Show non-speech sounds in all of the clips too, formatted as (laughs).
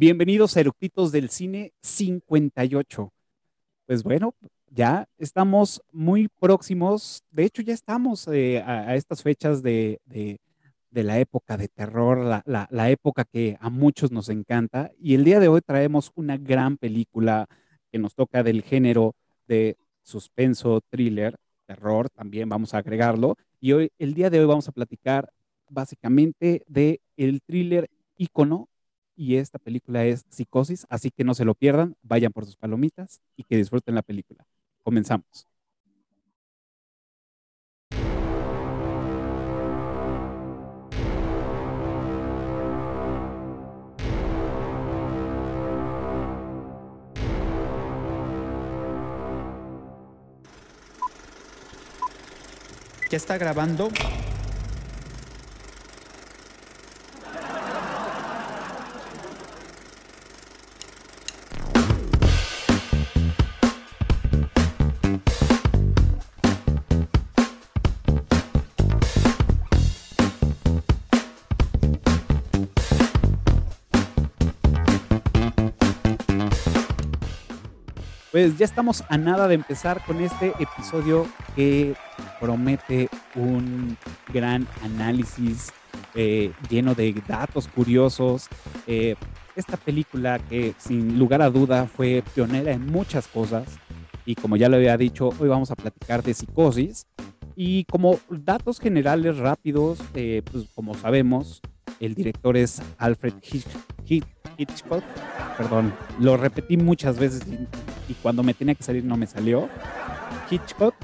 Bienvenidos a Eructitos del Cine 58. Pues bueno, ya estamos muy próximos, de hecho ya estamos eh, a, estas fechas de, la época de terror, la, la, época que a muchos nos encanta. Y el día de hoy traemos una gran película que nos toca del género de suspenso, thriller, terror, también vamos a agregarlo. Y hoy, el día de hoy vamos a platicar básicamente de el thriller ícono y esta película es Psicosis, así que no se lo pierdan, vayan por sus palomitas y que disfruten la película. Comenzamos. ¿Ya está grabando? Pues ya estamos a nada de empezar con este episodio que promete un gran análisis eh, lleno de datos curiosos. Eh, esta película que sin lugar a duda fue pionera en muchas cosas y como ya lo había dicho, hoy vamos a platicar de psicosis y como datos generales rápidos, eh, pues como sabemos, el director es Alfred Hitchcock. Perdón, lo repetí muchas veces y, cuando me tenía que salir no me salió. Hitchcock.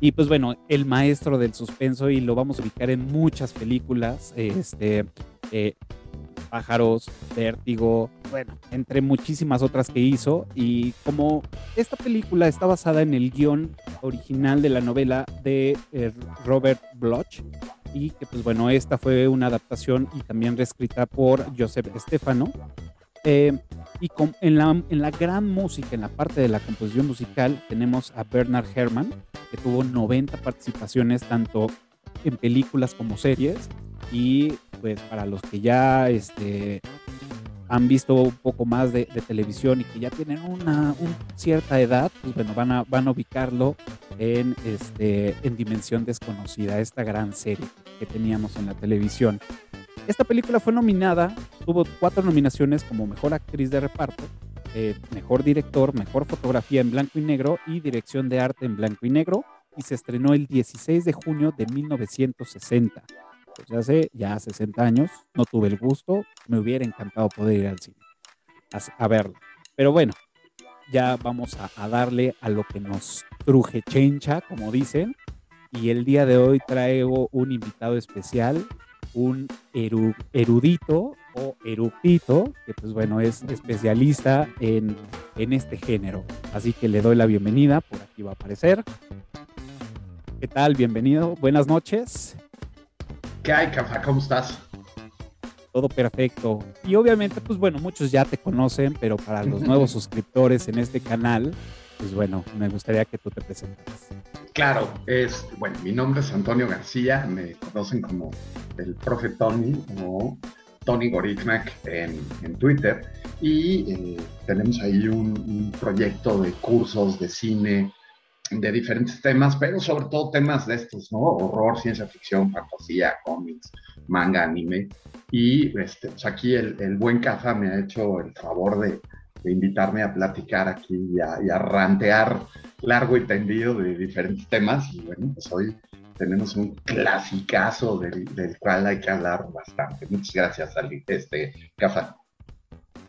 Y pues bueno, el maestro del suspenso y lo vamos a ubicar en muchas películas. Este, eh, Pájaros, Vértigo, bueno, entre muchísimas otras que hizo. Y como esta película está basada en el guion original de la novela de eh, Robert Bloch, y que pues bueno, esta fue una adaptación y también reescrita por Joseph Stefano. Eh, y con, en, la, en la gran música, en la parte de la composición musical, tenemos a Bernard Herrmann, que tuvo 90 participaciones tanto en películas como series. Y pues para los que ya este, han visto un poco más de, televisión y que ya tienen una, cierta edad, pues bueno, van a, van a ubicarlo en, este, en Dimensión Desconocida, esta gran serie teníamos en la televisión. Esta película fue nominada, tuvo cuatro nominaciones como Mejor Actriz de Reparto, eh, Mejor Director, Mejor Fotografía en Blanco y Negro y Dirección de Arte en Blanco y Negro y se estrenó el 16 de junio de 1960 pues hace ya 60 años, no tuve el gusto, me hubiera encantado poder ir al cine a, verlo. Pero bueno, ya vamos a, darle a lo que nos truje chencha, como dicen, y el día de hoy traigo un invitado especial, un erudito o erudito, que pues bueno, es especialista en, en este género. Así que le doy la bienvenida, por aquí va a aparecer. ¿Qué tal? Bienvenido, buenas noches. ¿Qué hay, Cafa? ¿Cómo estás? Todo perfecto. Y obviamente, pues bueno, muchos ya te conocen, pero para los nuevos (laughs) suscriptores en este canal, pues bueno, me gustaría que tú te presentaras. Claro, es, bueno, mi nombre es Antonio García, me conocen como el profe Tony o Tony Goriknak en, en Twitter y eh, tenemos ahí un, proyecto de cursos de cine, de diferentes temas, pero sobre todo temas de estos, ¿no? Horror, ciencia ficción, fantasía, cómics, manga, anime. Y este, pues aquí el, el, buen Caza me ha hecho el favor de, de invitarme a platicar aquí y a, y a, rantear largo y tendido de diferentes temas. Y bueno, pues hoy tenemos un clasicazo del, del cual hay que hablar bastante. Muchas gracias, este, Caza.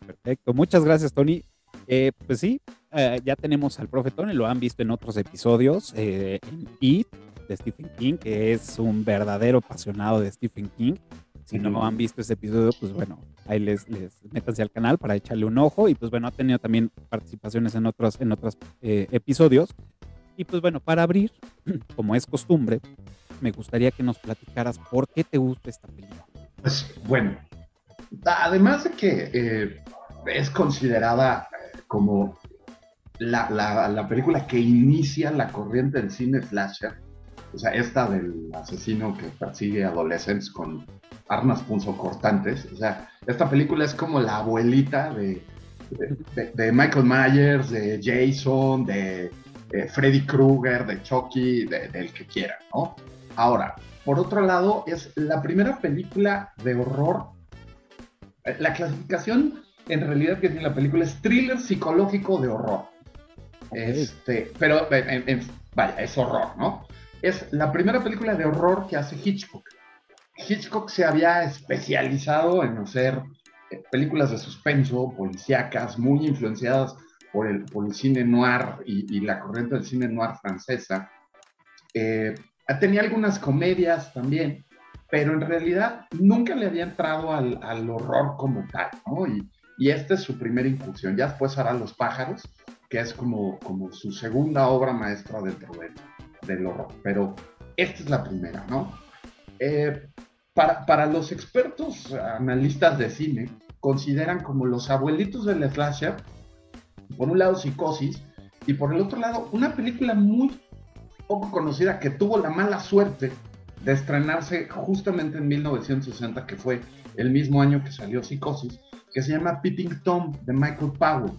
Perfecto, muchas gracias, Tony. Eh, pues sí, eh, ya tenemos al profe Tony, lo han visto en otros episodios, eh, en It de Stephen King, que es un verdadero apasionado de Stephen King. Si no han visto ese episodio, pues bueno, ahí les, les métanse al canal para echarle un ojo. Y pues bueno, ha tenido también participaciones en otros, en otros episodios. Y pues bueno, para abrir, (clears throat) como es costumbre, me gustaría que nos platicaras por qué te gusta esta película. Pues bueno, además de que es considerada como la, la, película que inicia la corriente del cine slasher, o sea, esta del asesino que persigue adolescentes con armas punzocortantes. O sea, esta película es como la abuelita de, de, Michael Myers, de Jason, de, Freddy Krueger, de Chucky, del que quiera, ¿no? Ahora, por otro lado, es la primera película de horror. La clasificación en realidad que tiene la película es thriller psicológico de horror. Este, pero, vaya, es horror, ¿no? Es la primera película de horror que hace Hitchcock. Hitchcock se había especializado en hacer eh, películas de suspenso, policíacas, muy influenciadas por el, cine noir y, la corriente del cine noir francesa. Eh, tenía algunas comedias también, pero en realidad nunca le había entrado al, horror como tal, ¿no? Y, y, esta es su primera incursión. Ya después hará Los pájaros, que es como, como su segunda obra maestra dentro del, del horror, pero esta es la primera, ¿no? Eh, para, los expertos analistas de cine, consideran como los abuelitos del slasher, por un lado Psicosis, y por el otro lado una película muy poco conocida que tuvo la mala suerte de estrenarse justamente en 1960, que fue el mismo año que salió Psicosis, que se llama Peeping Tom de Michael Powell.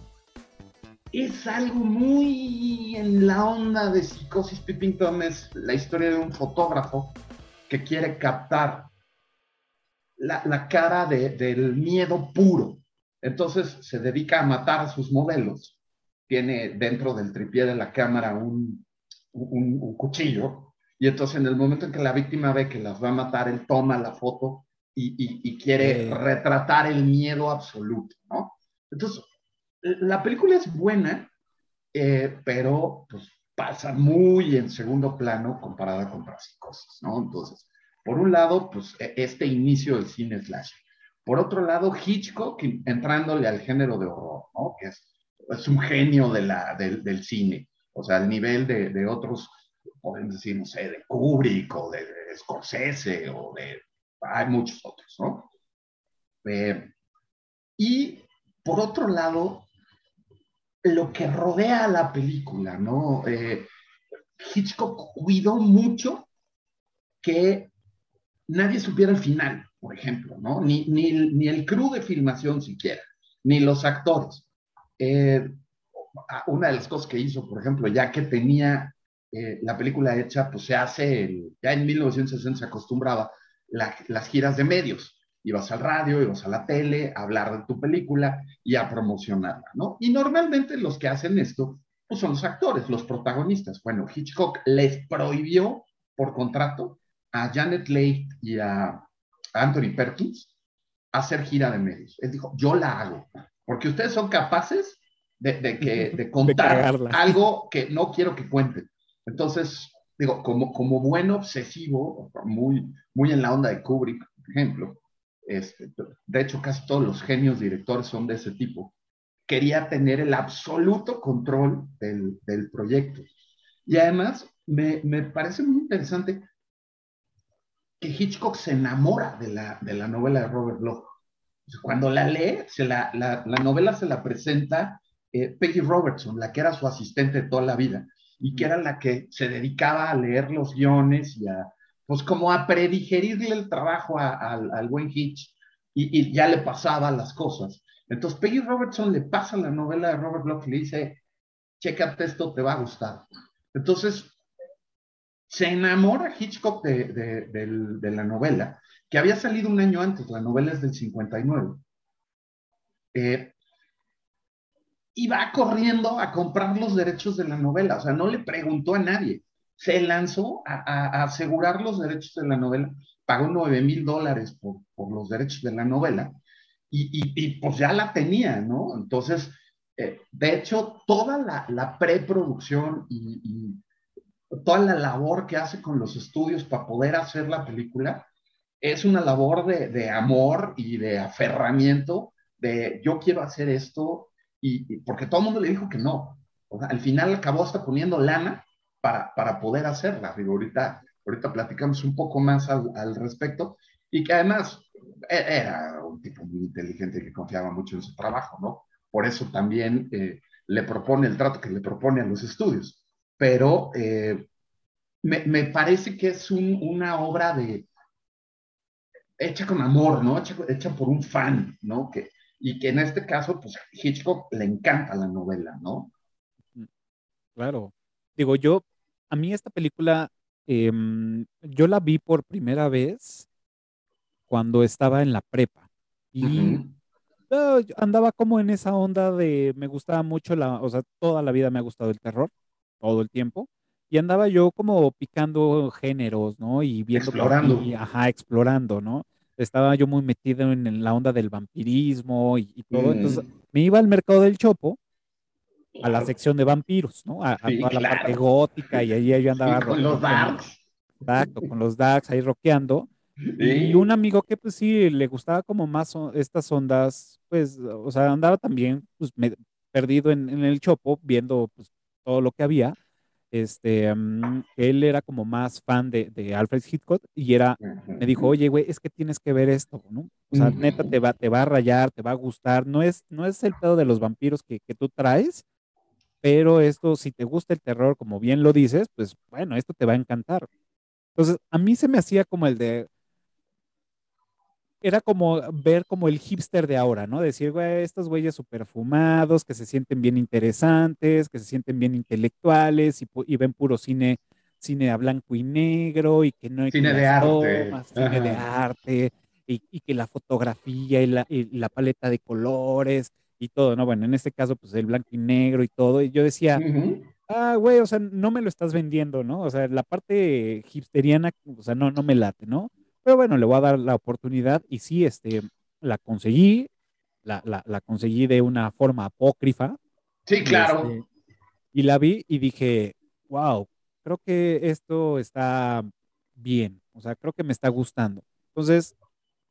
Es algo muy en la onda de Psicosis. Peeping Tom es la historia de un fotógrafo que quiere captar la, cara del miedo puro. Entonces se dedica a matar a sus modelos. Tiene dentro del tripié de la cámara un, un, cuchillo y entonces en el momento en que la víctima ve que las va a matar, él toma la foto y, quiere retratar el miedo absoluto, ¿no? Entonces, la película es buena, eh, pero pues pasa muy en segundo plano comparada con otras cosas, ¿no? Entonces, por un lado, pues e, este inicio del cine slash. Por otro lado, Hitchcock entrándole al género de horror, ¿no? Que es, un genio de la, del cine, o sea, al nivel de, de, otros, podemos decir, no sé, de Kubrick o de, Scorsese o de... Hay muchos otros, ¿no? Eh, y por otro lado, lo que rodea a la película, ¿no? Eh, Hitchcock cuidó mucho que nadie supiera el final, por ejemplo, ¿no? Ni, ni, ni el crew de filmación siquiera, ni los actores. Eh, una de las cosas que hizo, por ejemplo, ya que tenía eh, la película hecha, pues se hace, ya en 1960 se acostumbraba las giras de medios. Ibas al radio, ibas a la tele, a hablar de tu película y a promocionarla, ¿no? Y normalmente los que hacen esto, pues son los actores, los protagonistas. Bueno, Hitchcock les prohibió por contrato a Janet Leigh y a Anthony Perkins hacer gira de medios. Él dijo, yo la hago, porque ustedes son capaces de, que, (laughs) de contar algo que no quiero que cuenten. Entonces, digo, como, como buen obsesivo, muy, muy en la onda de Kubrick, por ejemplo, este, de hecho casi todos los genios directores son de ese tipo, quería tener el absoluto control del, del proyecto. Y además, me, me parece muy interesante que Hitchcock se enamora de la, de la novela de Robert Bloch. Cuando la lee, se la, la, la novela se la presenta eh, Peggy Robertson, la que era su asistente toda la vida y que era la que se dedicaba a leer los guiones y a, pues como a predigerirle el trabajo al buen Hitch y, ya le pasaba las cosas. Entonces Peggy Robertson le pasa la novela de Robert Bloch y le dice, chécate esto, te va a gustar. Entonces se enamora Hitchcock de, la novela, que había salido un año antes, la novela es del 59. Eh, y va corriendo a comprar los derechos de la novela, o sea, no le preguntó a nadie, se lanzó a, asegurar los derechos de la novela, pagó 9 mil dólares por, los derechos de la novela, y, pues ya la tenía, ¿no? Entonces, eh, de hecho, toda la, preproducción y toda la labor que hace con los estudios para poder hacer la película es una labor de, amor y de aferramiento, de yo quiero hacer esto, y, porque todo el mundo le dijo que no. al final acabó hasta poniendo lana para, para poder hacerla. ahorita, ahorita platicamos un poco más al, respecto, y que además e, era un tipo muy inteligente que confiaba mucho en su trabajo, ¿no? Por eso también eh, le propone el trato que le propone a los estudios pero eh, me, parece que es una obra de, hecha con amor, ¿no? Hecha, hecha por un fan, ¿no? Que, y que en este caso, pues Hitchcock le encanta la novela, ¿no? Claro. Digo, yo, a mí esta película, em, yo la vi por primera vez cuando estaba en la prepa. Y andaba como en esa onda de, me gustaba mucho la, o sea, toda la vida me ha gustado el terror, todo el tiempo. Y andaba yo como picando géneros, ¿no? Y viendo. Explorando. ajá, explorando, ¿no? Estaba yo muy metido en, la onda del vampirismo y, todo. Entonces mm. me iba al mercado del Chopo, a la sección de vampiros, ¿no? A, toda la parte gótica y ahí yo andaba. con los darks. Exacto, con los darks ahí rockeando. Y un amigo que pues sí le gustaba como más estas ondas, pues, o sea, andaba también pues, perdido en, en, el chopo viendo pues, todo lo que había este, mm, él era como más fan de, de, Alfred Hitchcock y era, me dijo, oye, güey, es que tienes que ver esto, ¿no? O sea, neta, te va, te va a rayar, te va a gustar. No es, no es el pedo de los vampiros que, que tú traes, pero esto, si te gusta el terror, como bien lo dices, pues bueno, esto te va a encantar. Entonces, a mí se me hacía como el de, era como ver como el hipster de ahora, ¿no? Decir, güey, estos güeyes super fumados, que se sienten bien interesantes, que se sienten bien intelectuales y, ven puro cine, cine a blanco y negro y que no hay cine de arte, cine de arte y, que la fotografía y la, y la, paleta de colores y todo, ¿no? Bueno, en este caso, pues el blanco y negro y todo. Y yo decía, ah, güey, o sea, no me lo estás vendiendo, ¿no? O sea, la parte hipsteriana, o sea, no, no me late, ¿no? Pero bueno, le voy a dar la oportunidad y sí, este, la conseguí, la, la, conseguí de una forma apócrifa. Sí, claro. Este, y, la vi y dije, wow, creo que esto está bien, o sea, creo que me está gustando. Entonces,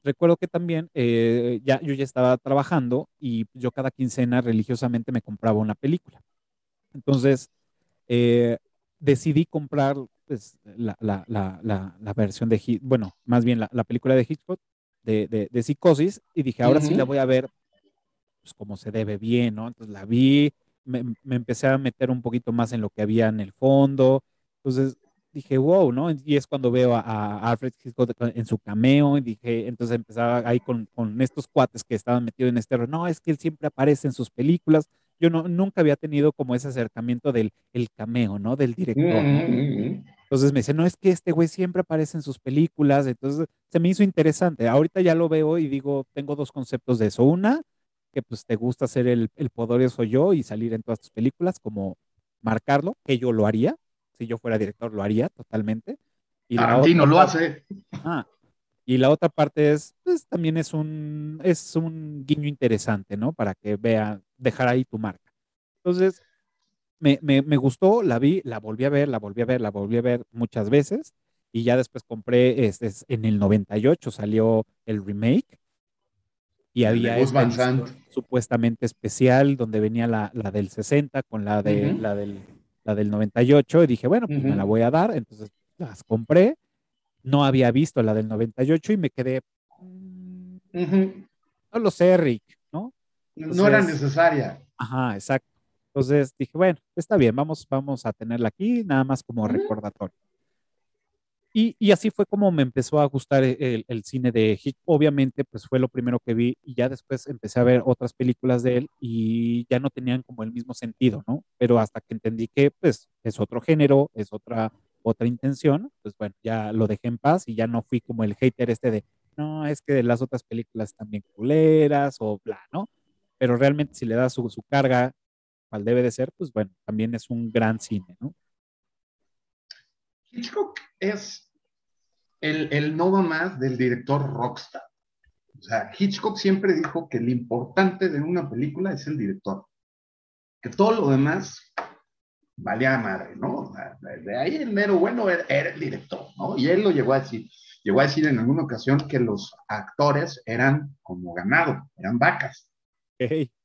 recuerdo que también eh, ya, yo ya estaba trabajando y yo cada quincena religiosamente me compraba una película. Entonces, eh, decidí comprar pues, la, la, la, la, versión de, bueno, más bien la, película de Hitchcock, de, de, Psicosis, y dije, ahora sí la voy a ver pues, como se debe bien, ¿no? Entonces la vi, me, me, empecé a meter un poquito más en lo que había en el fondo, entonces dije, wow, ¿no? Y es cuando veo a, Alfred Hitchcock en su cameo, y dije, entonces empezaba ahí con, con estos cuates que estaban metidos en este, no, es que él siempre aparece en sus películas, yo no, nunca había tenido como ese acercamiento del el cameo, ¿no? Del director. Entonces me dice, no, es que este güey siempre aparece en sus películas, entonces se me hizo interesante. Ahorita ya lo veo y digo, tengo dos conceptos de eso. Una, que pues te gusta ser el, el poderoso yo y salir en todas tus películas, como marcarlo, que yo lo haría. Si yo fuera director, lo haría totalmente. Y no lo hace. Ah, y la otra parte es, pues también es un, es un guiño interesante, ¿no? Para que vea, dejar ahí tu marca. Entonces, me, me, me, gustó, la vi, la volví a ver, la volví a ver, la volví a ver muchas veces. Y ya después compré, este, en el 98 salió el remake. Y había esta supuestamente especial donde venía la, la, del 60 con la, de, la, del, la del 98. Y dije, bueno, pues me la voy a dar. Entonces las compré no había visto la del 98 y me quedé, mm, no lo sé, Rick, ¿no? no era necesaria. Ajá, exacto. Entonces dije, bueno, está bien, vamos, vamos a tenerla aquí, nada más como recordatorio. Y, y, así fue como me empezó a gustar el, el, cine de Hitch. Obviamente, pues fue lo primero que vi y ya después empecé a ver otras películas de él y ya no tenían como el mismo sentido, ¿no? Pero hasta que entendí que, pues, es otro género, es otra otra intención, pues bueno, ya lo dejé en paz y ya no fui como el hater este de, no, es que las otras películas también culeras o bla, ¿no? Pero realmente si le das su, su carga, cual debe de ser, pues bueno, también es un gran cine, ¿no? Hitchcock es el, el nodo más del director rockstar. O sea, Hitchcock siempre dijo que lo importante de una película es el director. Que todo lo demás valía madre, ¿no? De ahí el mero bueno era, el director, ¿no? Y él lo llegó a decir, llegó a decir en alguna ocasión que los actores eran como ganado, eran vacas.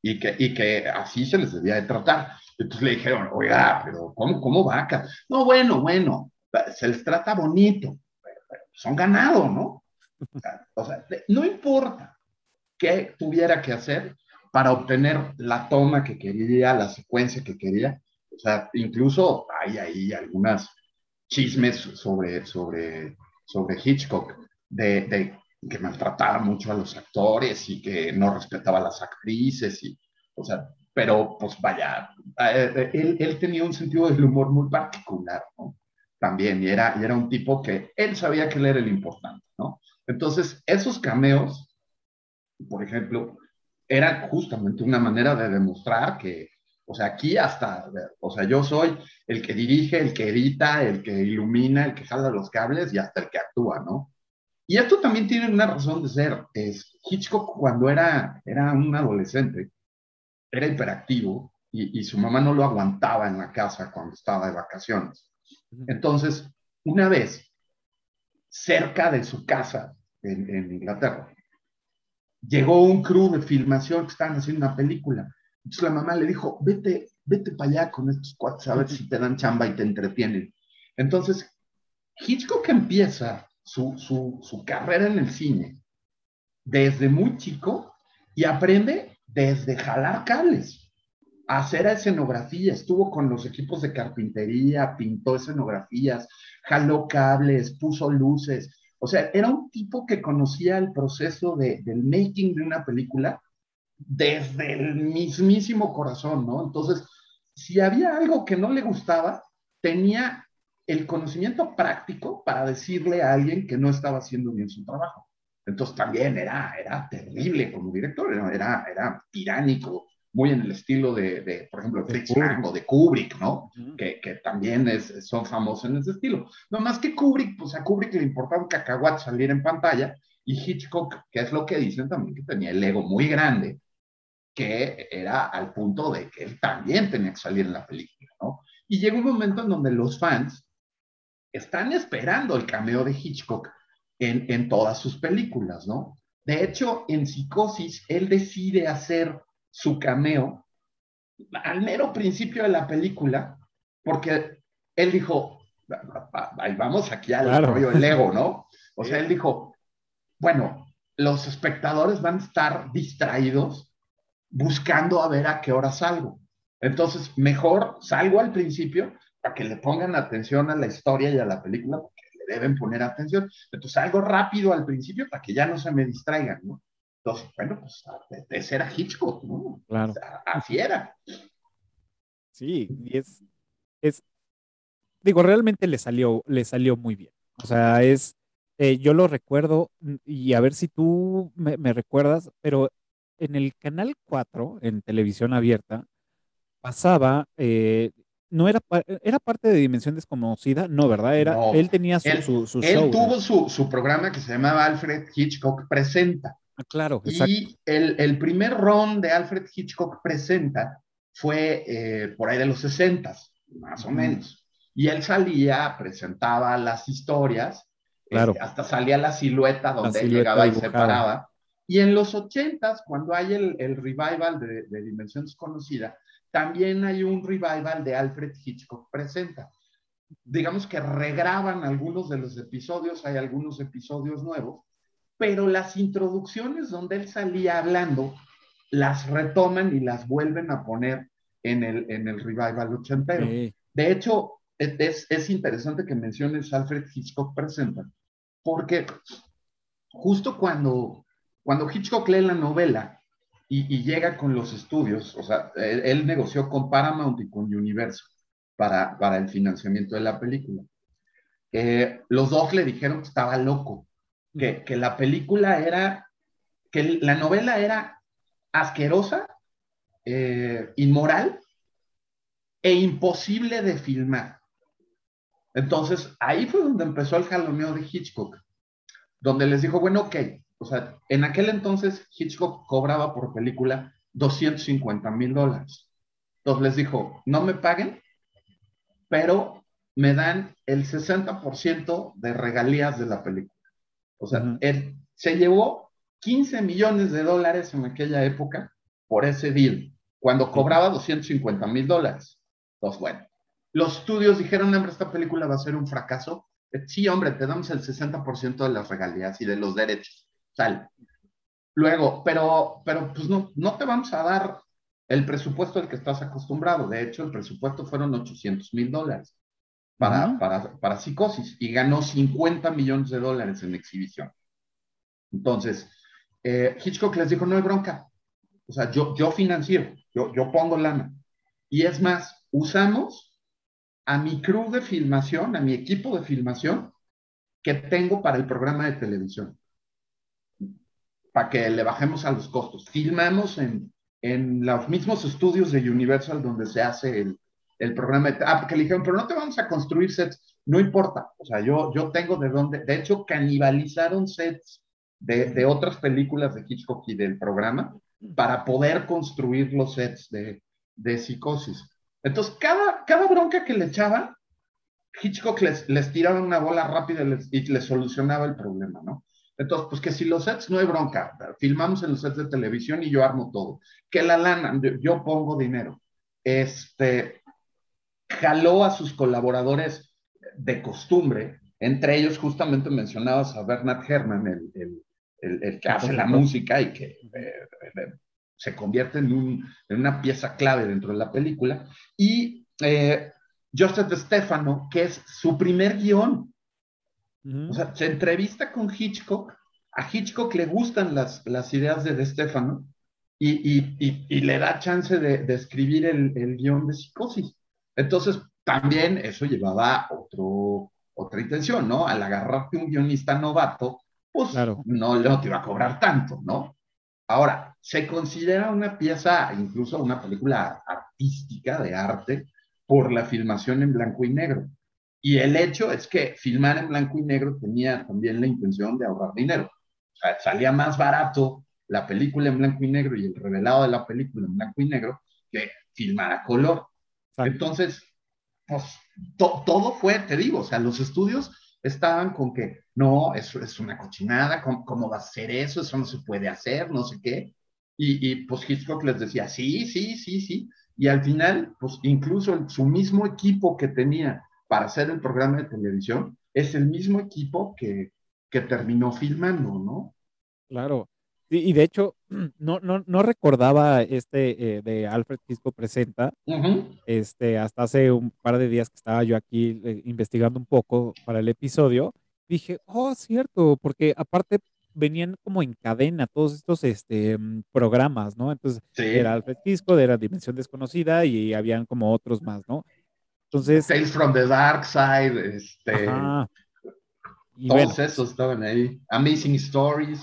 Y, que, y que así se les debía de tratar. Entonces le dijeron, oiga, pero ¿cómo, cómo vacas? No, bueno, bueno, se les trata bonito, pero, son ganado, ¿no? O sea, no importa qué tuviera que hacer para obtener la toma que quería, la secuencia que quería, o sea, incluso hay ahí algunas chismes sobre, sobre, sobre Hitchcock, de, que maltrataba mucho a los actores y que no respetaba a las actrices, y, o sea, pero pues vaya, eh, él, él tenía un sentido del humor muy particular, ¿no? También, y era, y era un tipo que él sabía que él era el importante, ¿no? Entonces, esos cameos, por ejemplo, eran justamente una manera de demostrar que, o sea, aquí hasta, o sea, yo soy el que dirige, el que edita, el que ilumina, el que jala los cables y hasta el que actúa, ¿no? Y esto también tiene una razón de ser. Es, Hitchcock cuando era, era un adolescente era hiperactivo y, y, su mamá no lo aguantaba en la casa cuando estaba de vacaciones. Entonces, una vez, cerca de su casa en, en Inglaterra, llegó un crew de filmación que estaban haciendo una película. Entonces la mamá le dijo, vete, vete para allá con estos cuates a ver si te dan chamba y te entretienen. Entonces, Hitchcock empieza su, su, su carrera en el cine desde muy chico y aprende desde jalar cables, hacer escenografía, estuvo con los equipos de carpintería, pintó escenografías, jaló cables, puso luces. O sea, era un tipo que conocía el proceso de, del making de una película desde el mismísimo corazón, ¿no? Entonces, si había algo que no le gustaba, tenía el conocimiento práctico para decirle a alguien que no estaba haciendo bien su trabajo. Entonces también era, era terrible como director, era, era tiránico, muy en el estilo de, de por ejemplo, de Fritz Lang o de Kubrick, ¿no? Uh -huh. que, que, también es, son famosos en ese estilo. No más que Kubrick, pues a Kubrick le importaba un cacahuate salir en pantalla, y Hitchcock, que es lo que dicen también, que tenía el ego muy grande, que era al punto de que él también tenía que salir en la película, ¿no? Y llegó un momento en donde los fans están esperando el cameo de Hitchcock en, en todas sus películas, ¿no? De hecho, en Psicosis, él decide hacer su cameo al mero principio de la película, porque él dijo, vamos aquí al claro. rollo del ego, ¿no? (laughs) O sea, él dijo, bueno, los espectadores van a estar distraídos buscando a ver a qué hora salgo. Entonces, mejor salgo al principio para que le pongan atención a la historia y a la película, porque le deben poner atención. Entonces, salgo rápido al principio para que ya no se me distraigan, ¿no? Entonces, bueno, pues ese era Hitchcock, ¿no? Claro. O sea, así era. Sí, y es, es, digo, realmente le salió, le salió muy bien. O sea, es, eh, yo lo recuerdo, y a ver si tú me, me recuerdas, pero en el canal 4, en televisión abierta, pasaba, eh, no era, era parte de Dimensión Desconocida, no, ¿verdad? Era, No. él tenía su, Él, su, su él show. tuvo su, su programa que se llamaba Alfred Hitchcock Presenta. Ah, claro, exacto. Y el, el primer ron de Alfred Hitchcock Presenta fue eh, por ahí de los 60, más o menos. Y él salía, presentaba las historias, Claro. este, hasta salía la silueta donde él silueta llegaba y se paraba. Y en los 80, cuando hay el, el revival de, de Dimensión Desconocida, también hay un revival de Alfred Hitchcock Presenta. Digamos que regraban algunos de los episodios, hay algunos episodios nuevos, pero las introducciones donde él salía hablando, las retoman y las vuelven a poner en el, en el revival ochentero. Sí, De hecho, es, es- es interesante que menciones Alfred Hitchcock Presenta, porque justo cuando, cuando Hitchcock lee la novela y, y llega con los estudios, o sea, él, él negoció con Paramount y con Universal para, para el financiamiento de la película. Eh, los dos le dijeron que estaba loco, que, que la película era, que la novela era asquerosa, eh, inmoral e imposible de filmar. Entonces, ahí fue donde empezó el jaloneo de Hitchcock, donde les dijo, bueno, ok, o sea, en aquel entonces Hitchcock cobraba por película 250 mil dólares. Entonces les dijo, no me paguen, pero me dan el 60% de regalías de la película. O sea, él se llevó 15 millones de dólares en aquella época por ese deal, cuando cobraba 250 mil dólares. Entonces, bueno, los estudios dijeron, hombre, esta película va a ser un fracaso. Sí, hombre, te damos el 60% de las regalías y de los derechos. Sale. Luego, pero, pero pues no, no te vamos a dar el presupuesto al que estás acostumbrado. De hecho, el presupuesto fueron 800 mil dólares para, para, para psicosis y ganó 50 millones de dólares en exhibición. Entonces, eh, Hitchcock les dijo, no hay bronca. O sea, yo, yo financio, yo, yo pongo lana. Y es más, usamos a mi crew de filmación, a mi equipo de filmación que tengo para el programa de televisión. Para que le bajemos a los costos. Filmamos en, en los mismos estudios de Universal donde se hace el, el programa de... Ah, porque le dijeron, pero no te vamos a construir sets. No importa. O sea, yo, yo tengo de dónde... De hecho, canibalizaron sets de, de otras películas de Hitchcock y del programa para poder construir los sets de, de psicosis. Entonces, cada, cada bronca que le echaban, Hitchcock les, les tiraba una bola rápida y les, y les solucionaba el problema, ¿no? Entonces, pues que si los sets no hay bronca, filmamos en los sets de televisión y yo armo todo. Que la lana, yo pongo dinero. Este, jaló a sus colaboradores de costumbre, entre ellos justamente mencionabas a Bernard Herrmann, el, el, el, el que hace la música y que eh, eh, se convierte en, un, en, una pieza clave dentro de la película, y eh, Joseph Stefano, que es su primer guion. O sea, se entrevista con Hitchcock, a Hitchcock le gustan las, las ideas de De Stefano y, y, y, y le da chance de, de escribir el, el, guion de Psicosis. Entonces, también eso llevaba otro, otra intención, ¿no? Al agarrarte un guionista novato, pues claro. no, no te iba a cobrar tanto, ¿no? Ahora, se considera una pieza, incluso una película artística de arte, por la filmación en blanco y negro. Y el hecho es que filmar en blanco y negro tenía también la intención de ahorrar dinero. O sea, salía más barato la película en blanco y negro y el revelado de la película en blanco y negro que filmar a color. Exacto. Entonces, pues to, todo fue, te digo, o sea, los estudios estaban con que no, eso es una cochinada, ¿cómo, ¿cómo, va a ser eso? Eso no se puede hacer, no sé qué. Y, y, pues Hitchcock les decía, sí, sí, sí, sí. Y al final, pues incluso el, su mismo equipo que tenía para hacer el programa de televisión es el mismo equipo que, que terminó filmando, ¿no? Claro. Y, y de hecho, (clears throat) no, no, no recordaba este eh, de Alfred Hitchcock Presenta, uh -huh. este, hasta hace un par de días que estaba yo aquí eh, investigando un poco para el episodio, dije, oh, cierto, porque aparte venían como en cadena todos estos este, programas, ¿no? Entonces, sí. era Alfred Hitchcock, era Dimensión Desconocida y habían como otros más, ¿no? Entonces... Tales from the Dark Side, este... Ajá. Y todos bueno, esos estaban ahí. Amazing Stories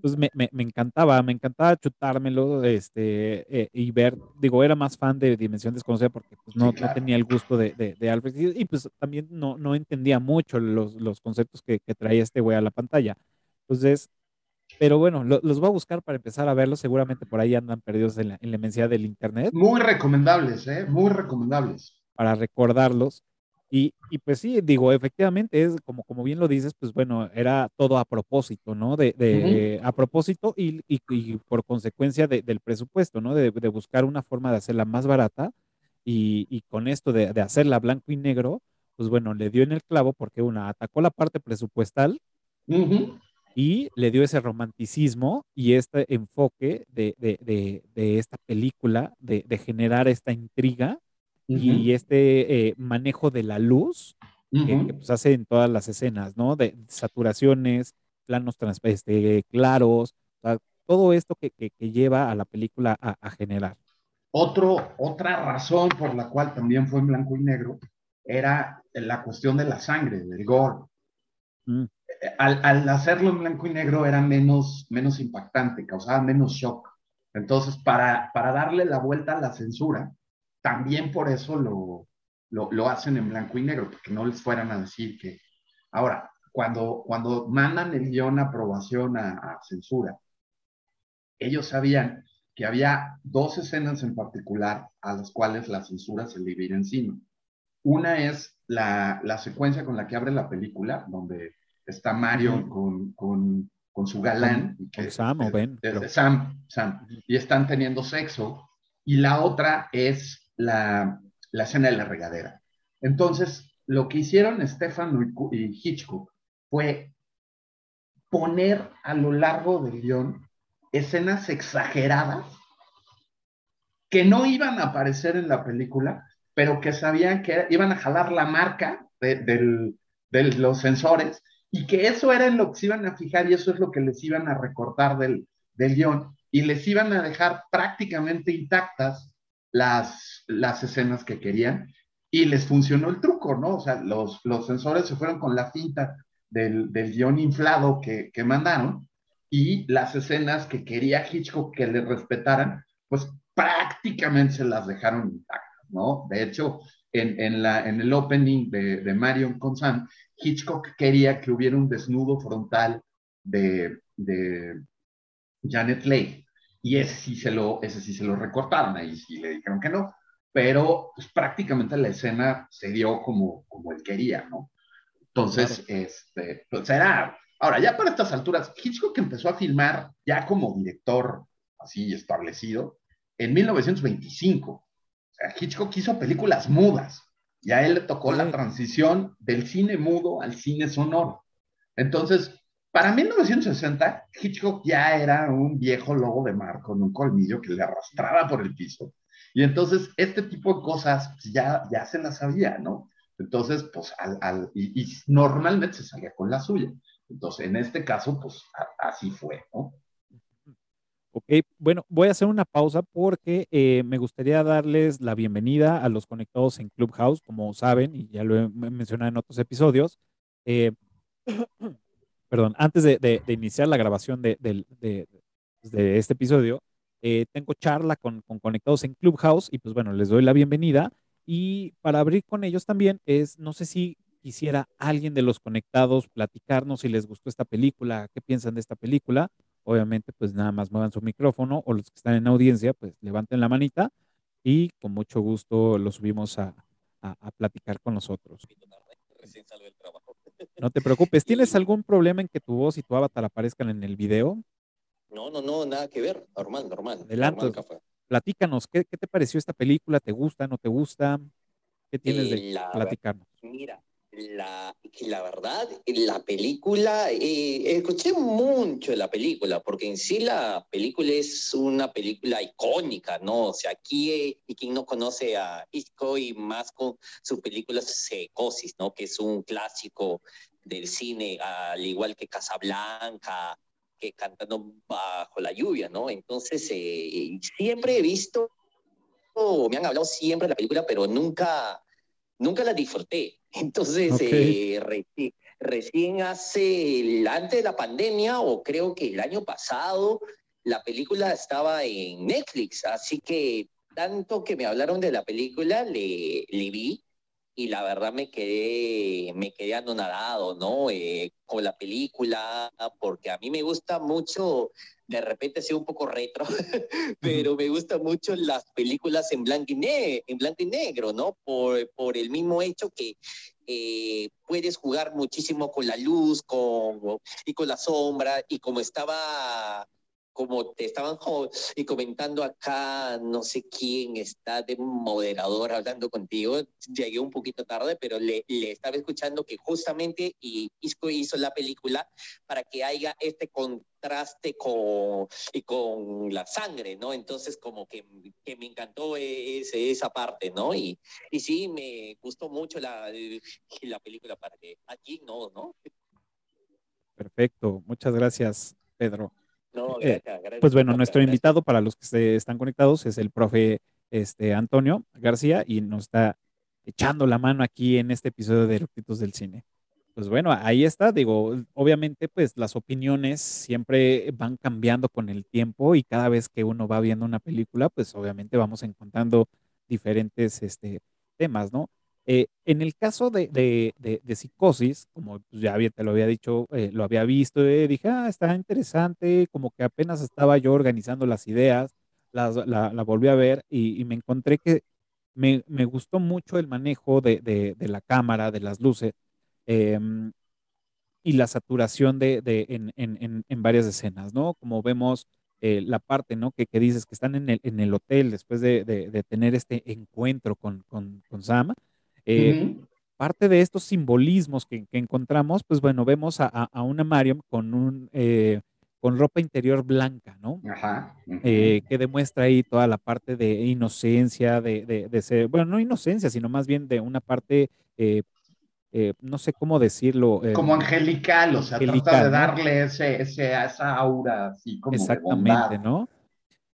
pues me, me, me, encantaba, me encantaba chutármelo este, eh, y ver, digo, era más fan de Dimensión Desconocida porque pues, no, sí, claro. no tenía el gusto de, de, de, Alfred y pues también no, no entendía mucho los, los conceptos que, que, traía este güey a la pantalla. Entonces, pero bueno, lo, los voy a buscar para empezar a verlos, seguramente por ahí andan perdidos en la, en la inmensidad del Internet. Muy recomendables, ¿eh? Muy recomendables. Para recordarlos. Y, y, pues sí, digo, efectivamente es como, como bien lo dices, pues bueno, era todo a propósito, ¿no? De, de uh -huh. a propósito y, y, y, por consecuencia de, del presupuesto, ¿no? De, de, buscar una forma de hacerla más barata y, con esto de, de, hacerla blanco y negro, pues bueno, le dio en el clavo porque una atacó la parte presupuestal uh -huh. y le dio ese romanticismo y este enfoque de, de esta película, de, generar esta intriga Uh -huh. y este eh, manejo de la luz uh -huh. que, que, pues hace en todas las escenas, ¿no? De saturaciones, planos este, claros, o sea, todo esto que, que, que, lleva a la película a, a, generar. Otro, otra razón por la cual también fue en blanco y negro era la cuestión de la sangre, del gore. Mm. Al, al, hacerlo en blanco y negro era menos, menos impactante, causaba menos shock. Entonces, para, para darle la vuelta a la censura, también por eso lo, lo, lo, hacen en blanco y negro, porque no les fueran a decir que... Ahora, cuando, cuando mandan el guion a aprobación a, a censura, ellos sabían que había dos escenas en particular a las cuales la censura se le iba encima. Una es la, la, secuencia con la que abre la película, donde está Mario con, con, con su galán. Que con Sam, es, Ben, es, es Sam, Sam, y están teniendo sexo. Y la otra es la, la escena de la regadera. Entonces, lo que hicieron Stefano y Hitchcock fue poner a lo largo del guion escenas exageradas que no iban a aparecer en la película, pero que sabían que iban a jalar la marca de, de los sensores y que eso era en lo que se iban a fijar y eso es lo que les iban a recortar del, del guion y les iban a dejar prácticamente intactas las, las escenas que querían y les funcionó el truco, ¿no? O sea, los, los sensores se fueron con la cinta del, del inflado que, que mandaron y las escenas que quería Hitchcock que le respetaran, pues prácticamente se las dejaron intactas, ¿no? De hecho, en, en, la, en el opening de, de Marion con Sam, Hitchcock quería que hubiera un desnudo frontal de, de Janet Leigh, y ese sí se lo, ese sí se lo recortaron, ahí sí le dijeron que no, pero pues, prácticamente la escena se dio como, como él quería, ¿no? Entonces, este, pues era, ahora ya para estas alturas, Hitchcock empezó a filmar ya como director así establecido en 1925. O sea, Hitchcock hizo películas mudas y a él le tocó la transición del cine mudo al cine sonoro. Entonces, para 1960, Hitchcock ya era un viejo lobo de mar con un colmillo que le arrastraba por el piso. Y entonces, este tipo de cosas pues, ya, ya se las sabía, ¿no? Entonces, pues, al, al y, y, normalmente se salía con la suya. Entonces, en este caso, pues, a, así fue, ¿no? Ok, bueno, voy a hacer una pausa porque eh, me gustaría darles la bienvenida a los conectados en Clubhouse, como saben, y ya lo he mencionado en otros episodios. Eh, perdón, antes de, iniciar la grabación de, de este episodio, eh, tengo charla con, con, conectados en Clubhouse y pues bueno, les doy la bienvenida. Y para abrir con ellos también es, no sé si quisiera alguien de los conectados platicarnos si les gustó esta película, qué piensan de esta película. Obviamente, pues nada más muevan su micrófono o los que están en audiencia, pues levanten la manita y con mucho gusto los subimos a, platicar con nosotros. No te preocupes. ¿Tienes algún problema en que tu voz y tu avatar aparezcan en el video? No, no, no, nada que ver. Normal, normal. Adelante. Normal. Platícanos, ¿qué, ¿qué, te pareció esta película? ¿Te gusta, no te gusta? ¿Qué tienes Eh, de la- platicarnos? Mira, la, la verdad, la película, eh, escuché mucho de la película, porque en sí la película es una película icónica, ¿no? O sea, aquí, eh, y quien no conoce a Hitchcock y más con su película Psicosis, ¿no? Que es un clásico del cine, al igual que Casablanca, que Cantando bajo la lluvia, ¿no? Entonces, eh, siempre he visto, me han hablado siempre de la película, pero nunca, nunca la disfruté. (laughs) Entonces, eh, reci- recién hace, el- antes de la pandemia, o creo que el año pasado, la película estaba en Netflix, así que tanto que me hablaron de la película, le, le vi y la verdad me quedé, me quedé anonadado, ¿no? Eh, con la película, porque a mí me gusta mucho, de repente soy un poco retro, (laughs) pero me gustan mucho las películas en blanco y, ne en blanco y negro, ¿no? Por, por el mismo hecho que eh, puedes jugar muchísimo con la luz con, y con la sombra, y como estaba como te estaban y comentando acá, no sé quién está de moderador hablando contigo, llegué un poquito tarde, pero le, le estaba escuchando que justamente y Isco hizo la película para que haya este contraste con, y con la sangre, ¿no? Entonces como que, que me encantó esa parte, ¿no? Y, y sí, me gustó mucho la, la película para que aquí no, ¿no? Perfecto, muchas gracias, Pedro. No, Eh, gracias, Pues bueno, nuestro gracias. invitado para los que se están conectados es el profe este, Antonio García y nos está echando la mano aquí en este episodio de Eructitos del Cine. Pues bueno, ahí está, digo, obviamente pues las opiniones siempre van cambiando con el tiempo y cada vez que uno va viendo una película, pues obviamente vamos encontrando diferentes este, temas, ¿no? Eh, en el caso de, de, de, Psicosis, como pues, ya te lo había dicho, eh, lo había visto, eh, dije, ah, está interesante, como que apenas estaba yo organizando las ideas, las, la, la, volví a ver y, me encontré que me, me, gustó mucho el manejo de, la cámara, de las luces eh, y la saturación de, en, en, en, varias escenas, ¿no? Como vemos eh, la parte, ¿no? Que, que, dices que están en el, en el hotel después de, de tener este encuentro con, con, con Sam. Eh, uh -huh. Parte de estos simbolismos que, que, encontramos, pues bueno, vemos a, a una Mariam con un eh, con ropa interior blanca, ¿no? Ajá. Uh -huh. eh, que demuestra ahí toda la parte de inocencia, de, de, de, ser, bueno, no inocencia, sino más bien de una parte, eh, no sé cómo decirlo. Eh, como angelical, o sea, trata de darle ese, ese, esa aura así como Exactamente, ¿no?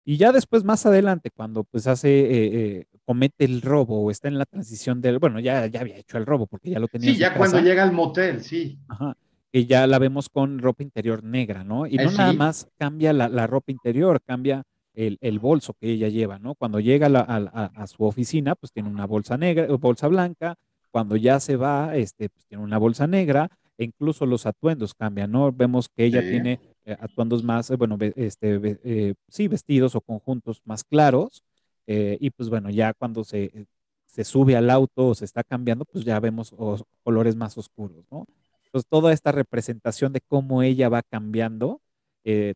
Y ya después, más adelante, cuando pues hace, eh, comete el robo o está en la transición del, bueno, ya, ya había hecho el robo porque ya lo tenía. Sí, ya cuando llega al motel, sí. Ajá. Y ya la vemos con ropa interior negra, ¿no? Y no nada más cambia la, la ropa interior, cambia el, el, bolso que ella lleva, ¿no? Cuando llega a, a, su oficina, pues tiene una bolsa negra, bolsa blanca, cuando ya se va, este, pues tiene una bolsa negra, e incluso los atuendos cambian, ¿no? Vemos que ella tiene eh, atuendos más, eh, bueno, este, eh, sí, vestidos o conjuntos más claros, y pues bueno, ya cuando se, se sube al auto o se está cambiando, pues ya vemos colores más oscuros, ¿no? Entonces, toda esta representación de cómo ella va cambiando,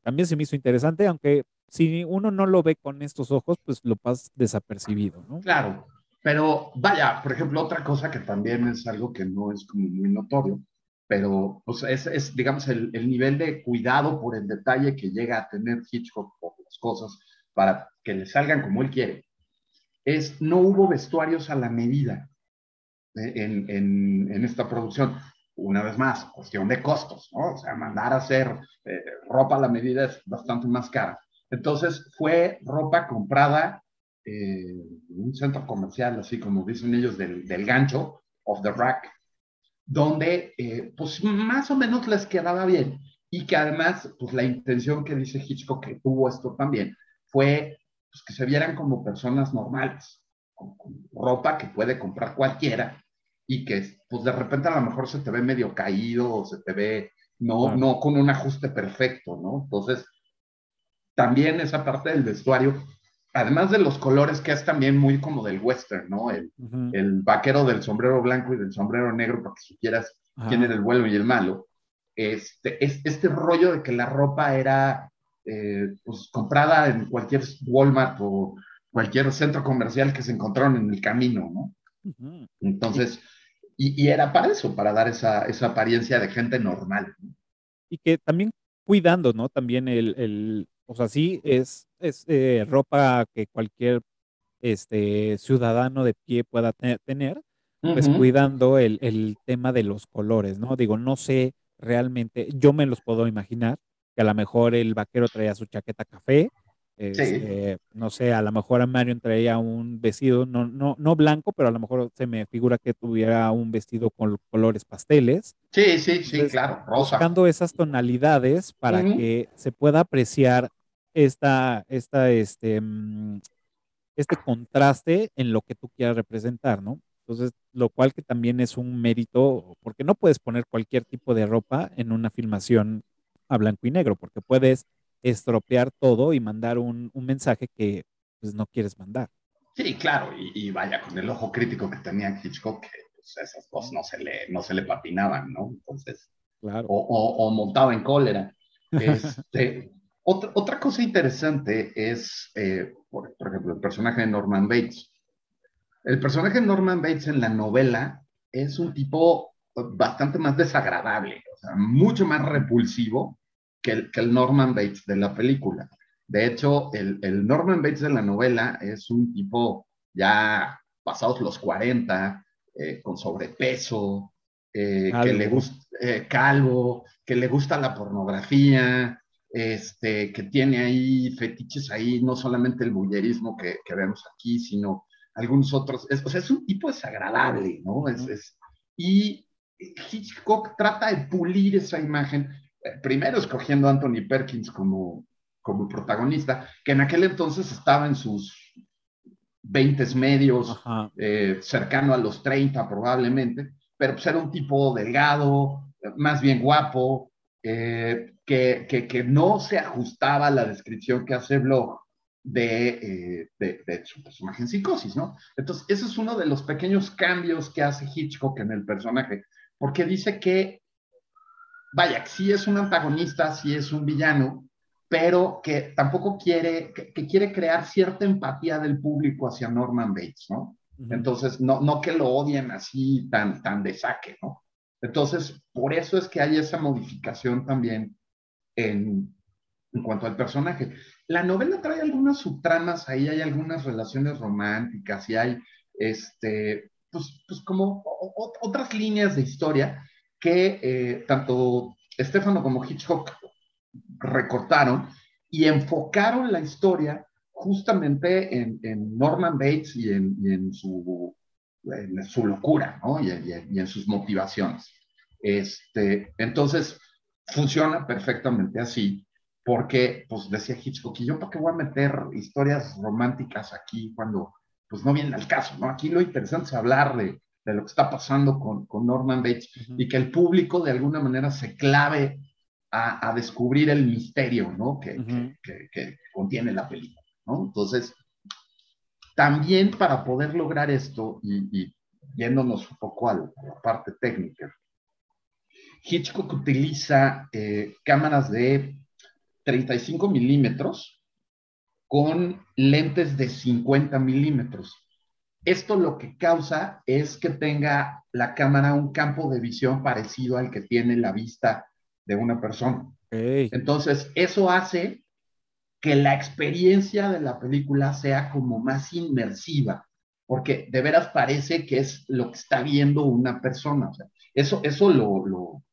también se me hizo interesante, aunque si uno no lo ve con estos ojos, pues lo pasa desapercibido, ¿no? Claro, pero vaya, por ejemplo, otra cosa que también es algo que no es como muy notorio, pero pues, es, es, digamos, el, el, nivel de cuidado por el detalle que llega a tener Hitchcock por las cosas para que le salgan como él quiere. Es, no hubo vestuarios a la medida eh, en, en, en esta producción. Una vez más, cuestión de costos, ¿no? O sea, mandar a hacer eh, ropa a la medida es bastante más cara. Entonces, fue ropa comprada eh, un centro comercial, así como dicen ellos, del, del gancho, of the rack, donde eh, pues más o menos les quedaba bien. Y que además, pues la intención que dice Hitchcock que tuvo esto también fue pues, que se vieran como personas normales, con, ropa que puede comprar cualquiera y que pues de repente a lo mejor se te ve medio caído o se te ve no, no con un ajuste perfecto, ¿no? Entonces, también esa parte del vestuario además de los colores, que es también muy como del western, ¿no? El, el vaquero del sombrero blanco y del sombrero negro, para que supieras quién era el bueno y el malo. Este, es, este rollo de que la ropa era eh, pues, comprada en cualquier Walmart o cualquier centro comercial que se encontraron en el camino, ¿no? Entonces, y, y, era para eso, para dar esa, esa apariencia de gente normal. Y que también cuidando, ¿no? También el, el o sea, sí es es eh, ropa que cualquier este, ciudadano de pie pueda tener, pues cuidando el, el, tema de los colores, ¿no? Digo, no sé realmente, yo me los puedo imaginar, que a lo mejor el vaquero traía su chaqueta café, este, no sé, a lo mejor a Marion traía un vestido, no, no, no blanco, pero a lo mejor se me figura que tuviera un vestido con colores pasteles. Sí, sí, sí, claro, rosa. Buscando esas tonalidades para que se pueda apreciar esta, esta, este, mm, este contraste en lo que tú quieras representar, ¿no? Entonces, lo cual que también es un mérito, porque no puedes poner cualquier tipo de ropa en una filmación a blanco y negro, porque puedes estropear todo y mandar un, un mensaje que pues, no quieres mandar. Sí, claro, y, vaya, con el ojo crítico que tenía Hitchcock, que pues, esas cosas no se le, no se le patinaban, ¿no? Entonces, claro. o, o, o montaba en cólera. (laughs) Este, otra, otra cosa interesante es, eh, por, ejemplo, el personaje de Norman Bates. El personaje de Norman Bates en la novela es un tipo bastante más desagradable, o sea, mucho más repulsivo que el, que el Norman Bates de la película. De hecho, el, el, Norman Bates de la novela es un tipo ya pasados los 40, eh, con sobrepeso, eh, que le gusta, calvo, que le gusta la pornografía, este, que tiene ahí fetiches ahí, no solamente el bullerismo que, que vemos aquí, sino algunos otros. Es, o sea, es un tipo desagradable, ¿no? Es, es, y Hitchcock trata de pulir esa imagen, eh, primero escogiendo a Anthony Perkins como, como protagonista, que en aquel entonces estaba en sus 20 medios, eh, cercano a los 30 probablemente, pero pues era un tipo delgado, más bien guapo, eh, que, que, que, no se ajustaba a la descripción que hace Bloch de, eh, de, de, su personaje en psicosis, ¿no? Entonces, ese es uno de los pequeños cambios que hace Hitchcock en el personaje, porque dice que, vaya, sí es un antagonista, sí es un villano, pero que tampoco quiere, que, que quiere crear cierta empatía del público hacia Norman Bates, ¿no? Entonces, no, no que lo odien así tan, tan de saque, ¿no? Entonces, por eso es que hay esa modificación también en, cuanto al personaje. La novela trae algunas subtramas, ahí hay algunas relaciones románticas y hay, este, pues, pues como otras líneas de historia que eh, tanto Stefano como Hitchcock recortaron y enfocaron la historia justamente en, Norman Bates y en, su, su, locura, ¿no? Y, en sus motivaciones. Este, entonces, funciona perfectamente así, porque, pues decía Hitchcock, ¿y yo para qué voy a meter historias románticas aquí cuando, pues no viene al caso, ¿no? Aquí lo interesante es hablar de, de lo que está pasando con, con Norman Bates y que el público de alguna manera se clave a, a descubrir el misterio, ¿no? Que, que, que, contiene la película, ¿no? Entonces, también para poder lograr esto y, y yéndonos un poco a la parte técnica, Hitchcock utiliza eh, cámaras de 35 milímetros con lentes de 50 milímetros. Esto lo que causa es que tenga la cámara un campo de visión parecido al que tiene la vista de una persona. Entonces, eso hace que la experiencia de la película sea como más inmersiva, porque de veras parece que es lo que está viendo una persona. eso eso lo, lo,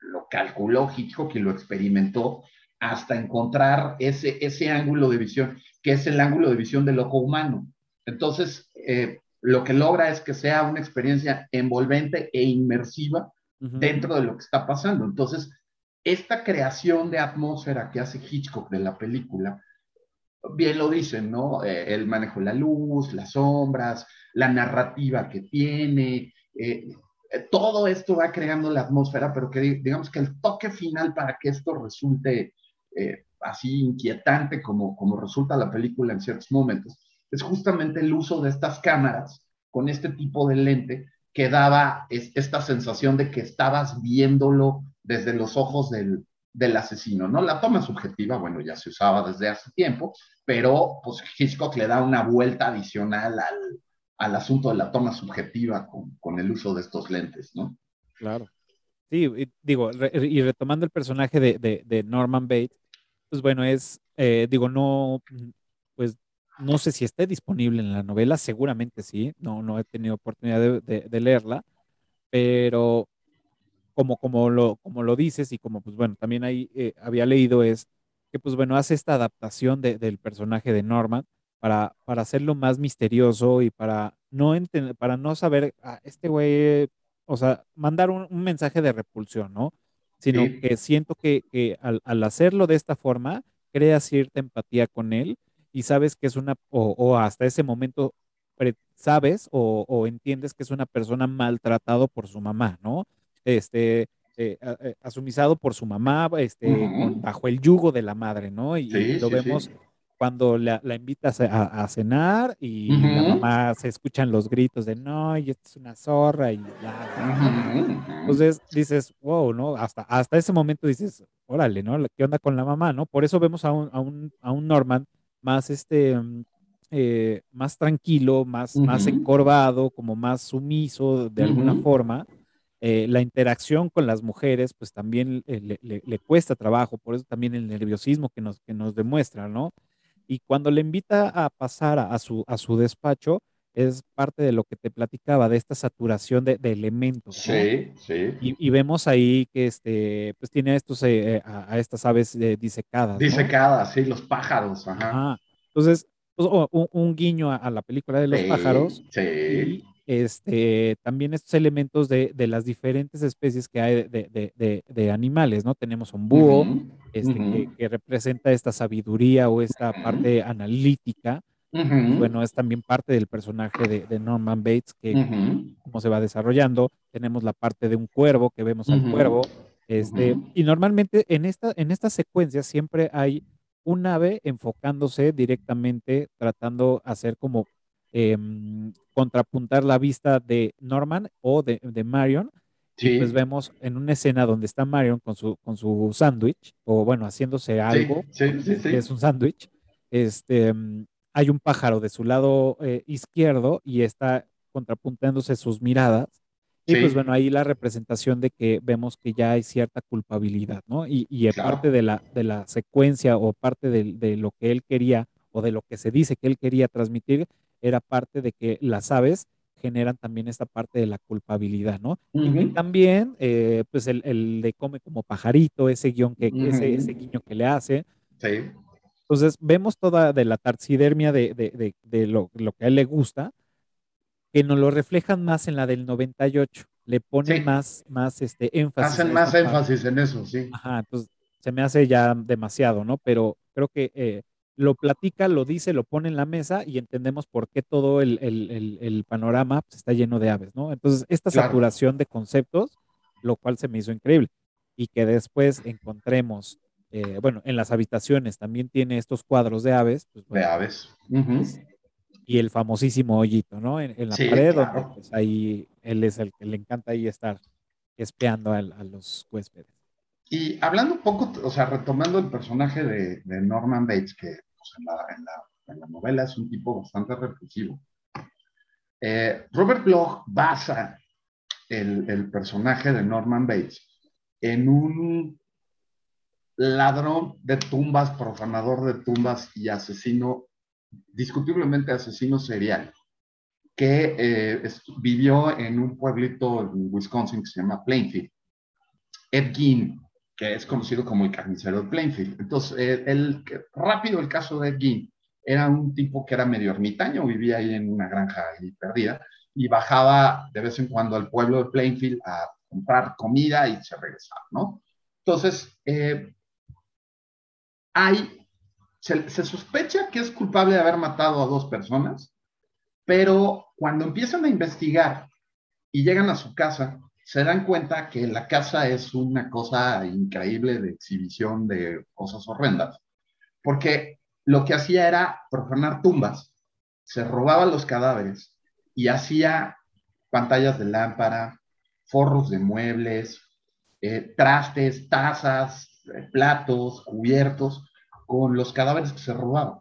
lo calculó Hitchcock y lo experimentó hasta encontrar ese, ese ángulo de visión, que es el ángulo de visión del ojo humano. Entonces, eh, lo que logra es que sea una experiencia envolvente e inmersiva dentro de lo que está pasando. Entonces, esta creación de atmósfera que hace Hitchcock de la película, bien lo dicen, ¿no? Eh, el manejo de la luz, las sombras, la narrativa que tiene, eh, todo esto va creando la atmósfera, pero que digamos que el toque final para que esto resulte eh, así inquietante como, como resulta la película en ciertos momentos, es justamente el uso de estas cámaras con este tipo de lente que daba esta sensación de que estabas viéndolo desde los ojos del, del asesino, ¿no? La toma subjetiva, bueno, ya se usaba desde hace tiempo, pero pues Hitchcock le da una vuelta adicional al, al asunto de la toma subjetiva con, con, el uso de estos lentes, ¿no? Claro. Sí, digo, y retomando el personaje de, de, Norman Bates, pues bueno, es, eh, digo, no, pues no sé si esté disponible en la novela, seguramente sí, no, no he tenido oportunidad de, de leerla, pero como, como, lo, como lo dices y como pues bueno, también ahí eh, había leído es que pues bueno, hace esta adaptación de, del personaje de Norman, para, para hacerlo más misterioso y para no, entender, para no saber, a ah, este güey, o sea, mandar un, mensaje de repulsión, ¿no? Sino que siento que, que al, al, hacerlo de esta forma, crea cierta empatía con él y sabes que es una, o, o hasta ese momento sabes o, o, entiendes que es una persona maltratado por su mamá, ¿no? Este, eh, eh asumizado por su mamá, este, bajo el yugo de la madre, ¿no? Y, lo vemos cuando la, la invitas a, a, cenar y la mamá se escuchan los gritos de no, y esta es una zorra y ya. Entonces dices, wow, ¿no? Hasta, hasta ese momento dices, órale, ¿no? ¿Qué onda con la mamá, no? Por eso vemos a un, a un, a un Norman más, este, mm, eh, más tranquilo, más, más encorvado, como más sumiso de alguna forma. Eh, la interacción con las mujeres, pues también eh, le, le, le, cuesta trabajo, por eso también el nerviosismo que nos, que nos demuestra, ¿no? Y cuando le invita a pasar a, su, a su despacho, es parte de lo que te platicaba, de esta saturación de, de elementos. Sí, sí. Y, vemos ahí que este, pues tiene estos, eh, a, estas aves eh, disecadas. Disecadas, sí, los pájaros. Ajá. Entonces, pues, un, un, guiño a, la película de los pájaros. Sí este, también estos elementos de, de las diferentes especies que hay de, de, de animales, ¿no? Tenemos un búho, este, que, representa esta sabiduría o esta parte analítica. Bueno, es también parte del personaje de, Norman Bates, que cómo se va desarrollando. Tenemos la parte de un cuervo, que vemos al cuervo. Este, y normalmente en esta, en esta secuencia siempre hay un ave enfocándose directamente, tratando de hacer como Em, contrapuntar la vista de Norman o de, de Marion. Y pues vemos en una escena donde está Marion con su, con su sándwich, o bueno, haciéndose algo, que es un sándwich. Este, em, hay un pájaro de su lado eh, izquierdo y está contrapuntándose sus miradas. Y pues bueno, ahí la representación de que vemos que ya hay cierta culpabilidad, ¿no? Y, y parte de la, de la secuencia o parte de, de, lo que él quería o de lo que se dice que él quería transmitir era parte de que las aves generan también esta parte de la culpabilidad, ¿no? Y también, eh, pues, el, el, de come como pajarito, ese guion que, ese, ese, guiño que le hace. Sí. Entonces, vemos toda de la taxidermia de, de, de, de lo, lo, que a él le gusta, que nos lo reflejan más en la del 98. Le ponen más, más este, énfasis. Hacen más énfasis en eso, sí. Ajá, entonces se me hace ya demasiado, ¿no? Pero creo que eh, lo platica, lo dice, lo pone en la mesa y entendemos por qué todo el, el, el, panorama pues, está lleno de aves, ¿no? Entonces, esta saturación de conceptos, lo cual se me hizo increíble. Y que después encontremos, eh, bueno, en las habitaciones también tiene estos cuadros de aves. Pues, de aves. Y el famosísimo hoyito, ¿no? En, la pared, donde pues, ahí él es el que le encanta ahí estar espiando a, a los huéspedes. Y hablando un poco, o sea, retomando el personaje de, de Norman Bates, que en, la, novela es un tipo bastante repulsivo. Eh, Robert Bloch basa el, personaje de Norman Bates en un ladrón de tumbas, profanador de tumbas y asesino, discutiblemente asesino serial, que eh, vivió en un pueblito en Wisconsin que se llama Plainfield. Ed Gein que es conocido como el carnicero de Plainfield. Entonces, el, rápido el caso de Ed era un tipo que era medio ermitaño, vivía ahí en una granja perdida, y bajaba de vez en cuando al pueblo de Plainfield a comprar comida y se regresaba, ¿no? Entonces, eh, hay, se sospecha que es culpable de haber matado a dos personas, pero cuando empiezan a investigar y llegan a su casa, se dan cuenta que la casa es una cosa increíble de exhibición de cosas horrendas, porque lo que hacía era profanar tumbas, se robaba los cadáveres y hacía pantallas de lámpara, forros de muebles, eh, trastes, tazas, eh, platos, cubiertos, con los cadáveres que se robaban.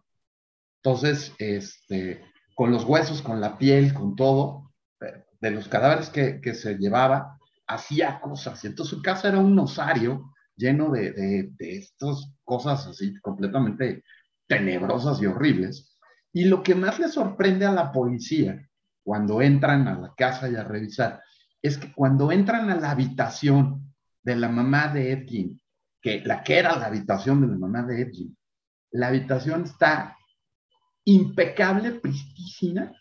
Entonces, este, con los huesos, con la piel, con todo, eh, de los cadáveres que, que se llevaba, hacía cosas. Y entonces su casa era un osario lleno de, de, de estas cosas así completamente tenebrosas y horribles. Y lo que más le sorprende a la policía cuando entran a la casa y a revisar es que cuando entran a la habitación de la mamá de Edwin, que la que era la habitación de la mamá de Edwin, la habitación está impecable, pristísima,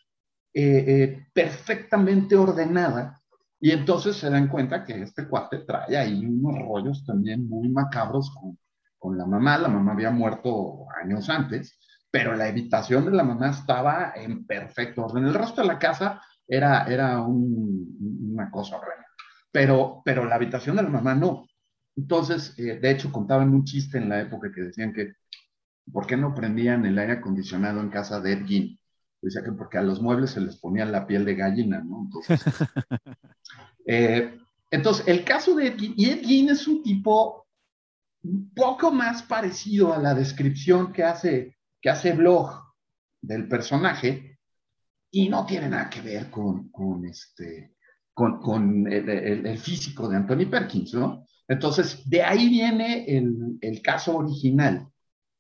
eh, eh, perfectamente ordenada, y entonces se dan cuenta que este cuate trae ahí unos rollos también muy macabros con, con la mamá. La mamá había muerto años antes, pero la habitación de la mamá estaba en perfecto orden. El resto de la casa era, era un, una cosa horrenda, pero, pero la habitación de la mamá no. Entonces, eh, de hecho, contaban un chiste en la época que decían que, ¿por qué no prendían el aire acondicionado en casa de Ed Gein? Decía que porque a los muebles se les ponía la piel de gallina, ¿no? Entonces, (laughs) eh, entonces el caso de Ed y Ed es un tipo un poco más parecido a la descripción que hace, que hace Blog del personaje y no tiene nada que ver con, con este, con, con el, el, el, físico de Anthony Perkins, ¿no? Entonces, de ahí viene el, el caso original.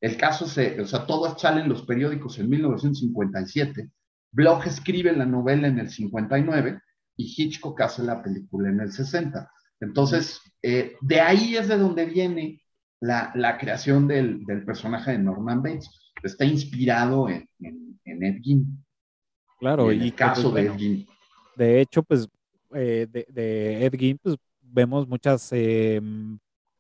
El caso se, o sea, todo sale en los periódicos en 1957. Bloch escribe la novela en el 59 y Hitchcock hace la película en el 60. Entonces, eh, de ahí es de donde viene la, la creación del, del, personaje de Norman Bates. Está inspirado en, en, en Ed Gein. Claro, y, en el caso pues, de Ed Gein. De hecho, pues, eh, de, de, Ed Gein, pues, vemos muchas eh,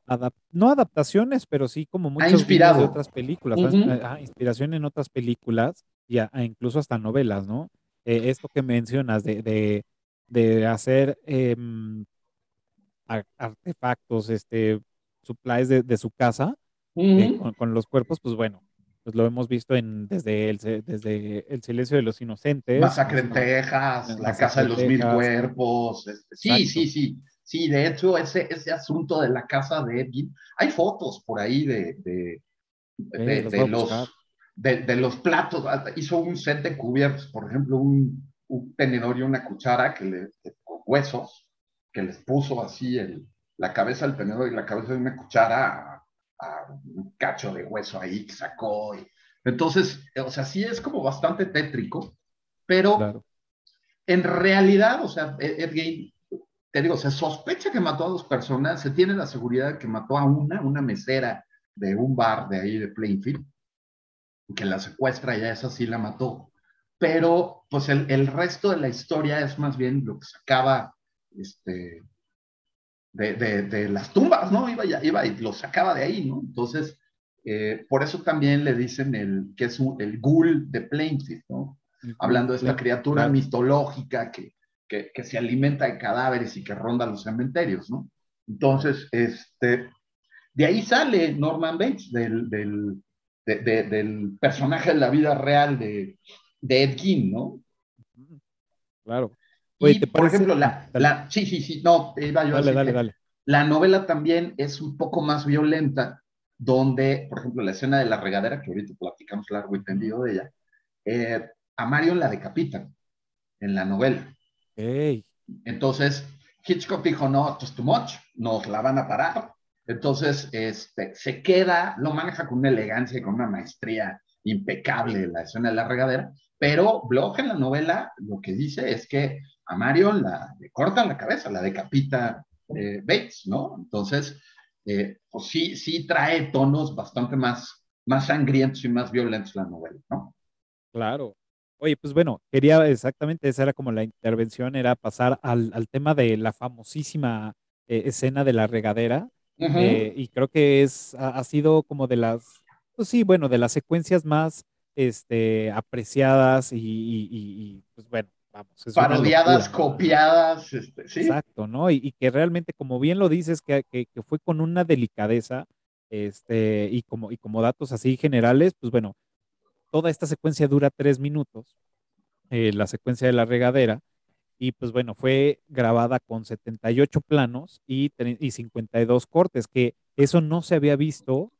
adap no adaptaciones, pero sí como muchas de otras películas, uh -huh. ah, inspiración en otras películas y a, a incluso hasta novelas, ¿no? Eh, esto que mencionas de, de, de hacer eh, artefactos, este, supplies de, de su casa uh -huh. eh, con, con, los cuerpos, pues bueno, pues lo hemos visto en desde el, desde el silencio de los inocentes. Masacre en Texas, la casa de los mil cuerpos. Este, sí, sí, sí. Sí, de hecho, ese, ese asunto de la casa de Edwin, hay fotos por ahí de, de, de, los, de los, de, los, platos. Hizo un set de cubiertos, por ejemplo, un, un tenedor y una cuchara que le, con huesos, que les puso así el, la cabeza del tenedor y la cabeza de una cuchara a, a un cacho de hueso ahí que sacó. Y, entonces, o sea, sí es como bastante tétrico, pero, claro. en realidad, o sea, Ed Gein, te digo, se sospecha que mató a dos personas, se tiene la seguridad de que mató a una, una mesera de un bar de ahí de Plainfield, que la secuestra y a esa sí la mató. Pero, pues el, el resto de la historia es más bien lo que sacaba este, de, de, de, las tumbas, ¿no? Iba, ya, iba y lo sacaba de ahí, ¿no? Entonces, eh, por eso también le dicen el, que es un, el ghoul de Plainfield, ¿no? Hablando de esta criatura mitológica que, que, que, se alimenta de cadáveres y que ronda los cementerios, ¿no? Entonces, este, de ahí sale Norman Bates, del, del, de, de, del personaje de la vida real de, de Ed Gein, ¿no? Claro. Oye, y, por ejemplo, la, la, sí, sí, sí, no, iba yo dale, dale, dale. La novela también es un poco más violenta, donde, por ejemplo, la escena de la regadera, que ahorita platicamos largo y tendido de ella, eh, a Marion la decapitan en la novela. Hey. Entonces, Hitchcock dijo, no, esto es too much, nos la van a parar. Entonces, este, se queda, lo maneja con una elegancia y con una maestría impecable la escena de la regadera, pero Bloch en la novela lo que dice es que a Marion la, le cortan la cabeza, la decapita eh, Bates, ¿no? Entonces, eh, pues sí, sí trae tonos bastante más, más sangrientos y más violentos la novela, ¿no? Claro. Oye, pues bueno, quería exactamente, esa era como la intervención, era pasar al, al tema de la famosísima eh, escena de la regadera, uh -huh. y creo que es, ha, ha sido como de las, pues sí, bueno, de las secuencias más este, apreciadas y, y, y, pues bueno, vamos. Parodiadas, copiadas, este, ¿sí? Exacto, ¿no? Y, y, que realmente, como bien lo dices, que, que, que, fue con una delicadeza, este, y como, y como datos así generales, pues bueno, toda esta secuencia dura tres minutos, eh, la secuencia de la regadera, y pues bueno, fue grabada con 78 planos y, y 52 cortes, que eso no se había visto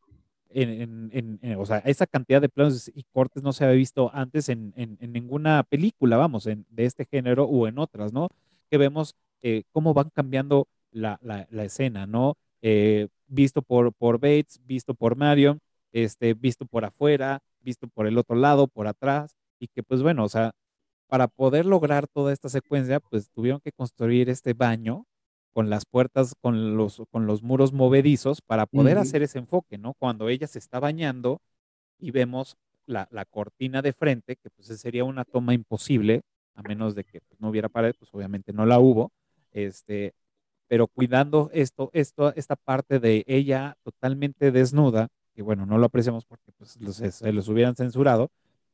en, o sea, esa cantidad de planos y cortes no se había visto antes en, ninguna película, vamos, de este género o en otras, ¿no? Que vemos eh, cómo van cambiando la, escena, ¿no? Eh, visto por, por Bates, visto por Marion, este, visto por afuera, visto por el otro lado, por atrás, y que pues bueno, o sea, para poder lograr toda esta secuencia, pues tuvieron que construir este baño con las puertas, con los, con los muros movedizos para poder uh -huh. hacer ese enfoque, ¿no? Cuando ella se está bañando y vemos la, la, cortina de frente, que pues sería una toma imposible, a menos de que pues, no hubiera pared, pues obviamente no la hubo, este, pero cuidando esto, esto, esta parte de ella totalmente desnuda, que bueno, no lo apreciamos porque pues los, se los hubieran censurado,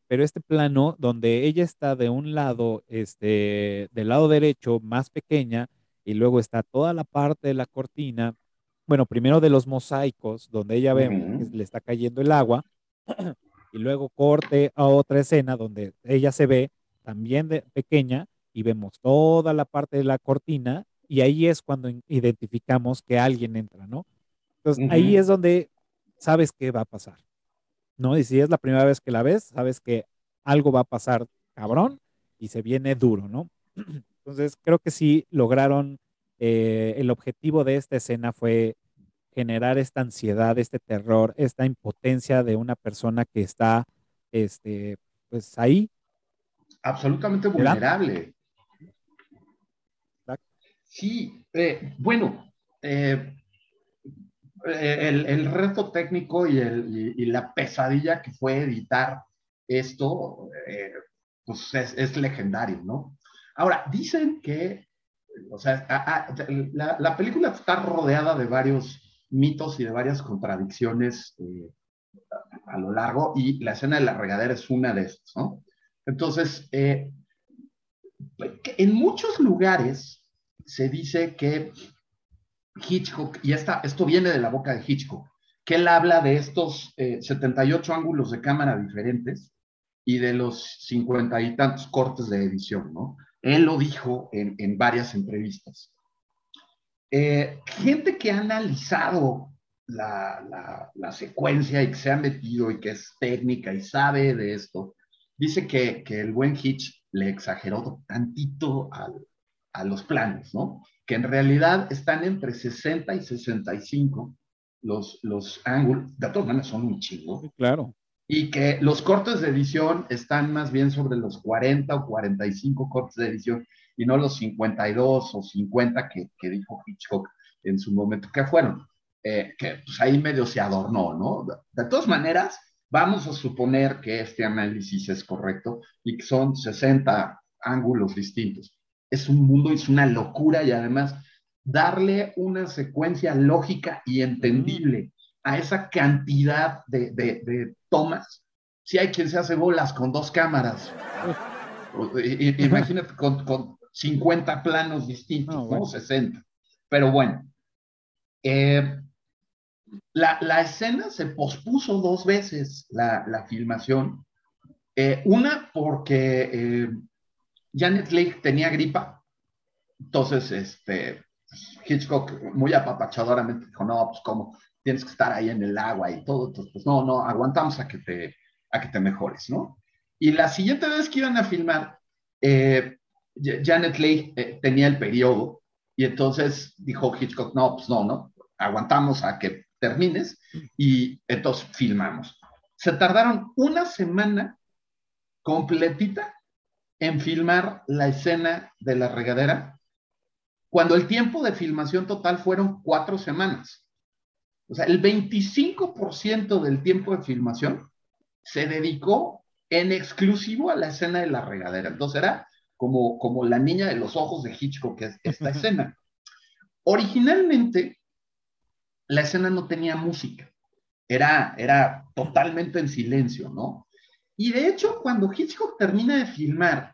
pero este plano donde ella está de un lado, este, del lado derecho, más pequeña, y luego está toda la parte de la cortina, bueno, primero de los mosaicos, donde ella ve uh -huh. que le está cayendo el agua, y luego corte a otra escena donde ella se ve también de pequeña y vemos toda la parte de la cortina y ahí es cuando identificamos que alguien entra, ¿no? Entonces uh -huh. ahí es donde sabes qué va a pasar, ¿no? Y si es la primera vez que la ves, sabes que algo va a pasar cabrón y se viene duro, ¿no? (clears throat) Entonces, creo que sí lograron, eh, el objetivo de esta escena fue generar esta ansiedad, este terror, esta impotencia de una persona que está, este, pues ahí. Absolutamente vulnerable. Sí, eh, bueno, eh, el, el, reto técnico y, el, y, y, la pesadilla que fue editar esto, eh, pues es, es, legendario, ¿no? Ahora, dicen que, o sea, a, a, la, la, película está rodeada de varios mitos y de varias contradicciones eh, a, a, lo largo, y la escena de la regadera es una de estas, ¿no? Entonces, eh, en muchos lugares se dice que Hitchcock, y esta, esto viene de la boca de Hitchcock, que él habla de estos eh, 78 ángulos de cámara diferentes y de los cincuenta y tantos cortes de edición, ¿no? Él lo dijo en, en varias entrevistas. Eh, gente que ha analizado la, la, secuencia y que se ha metido y que es técnica y sabe de esto, dice que, que el buen Hitch le exageró tantito al, a los planos, ¿no? Que en realidad están entre 60 y 65 los, los ángulos, de todas maneras son un chingo. Claro. y que los cortes de edición están más bien sobre los 40 o 45 cortes de edición y no los 52 o 50 que, que dijo Hitchcock en su momento, que fueron, eh, que pues ahí medio se adornó, ¿no? De todas maneras, vamos a suponer que este análisis es correcto y que son 60 ángulos distintos. Es un mundo, es una locura y además darle una secuencia lógica y entendible a esa cantidad de, de, tomas. Si hay quien se hace bolas con dos cámaras, (laughs) imagínate con, con 50 planos distintos, ¿no? 60. Pero bueno, eh, la, escena se pospuso dos veces, la, filmación. Eh, una porque eh, Janet Leigh tenía gripa, entonces este, Hitchcock muy apapachadoramente dijo, no, pues como tienes que estar ahí en el agua y todo, entonces pues no, no, aguantamos a que te, a que te mejores, ¿no? Y la siguiente vez que iban a filmar, Janet Leigh tenía el periodo y entonces dijo Hitchcock, no, pues no, no, aguantamos a que termines y entonces filmamos. Se tardaron una semana completita en filmar la escena de la regadera, cuando el tiempo de filmación total fueron cuatro semanas. O sea, el 25% del tiempo de filmación se dedicó en exclusivo a la escena de la regadera. Entonces era como, como la niña de los ojos de Hitchcock, que es esta escena. Originalmente, la escena no tenía música, era, era totalmente en silencio, ¿no? Y de hecho, cuando Hitchcock termina de filmar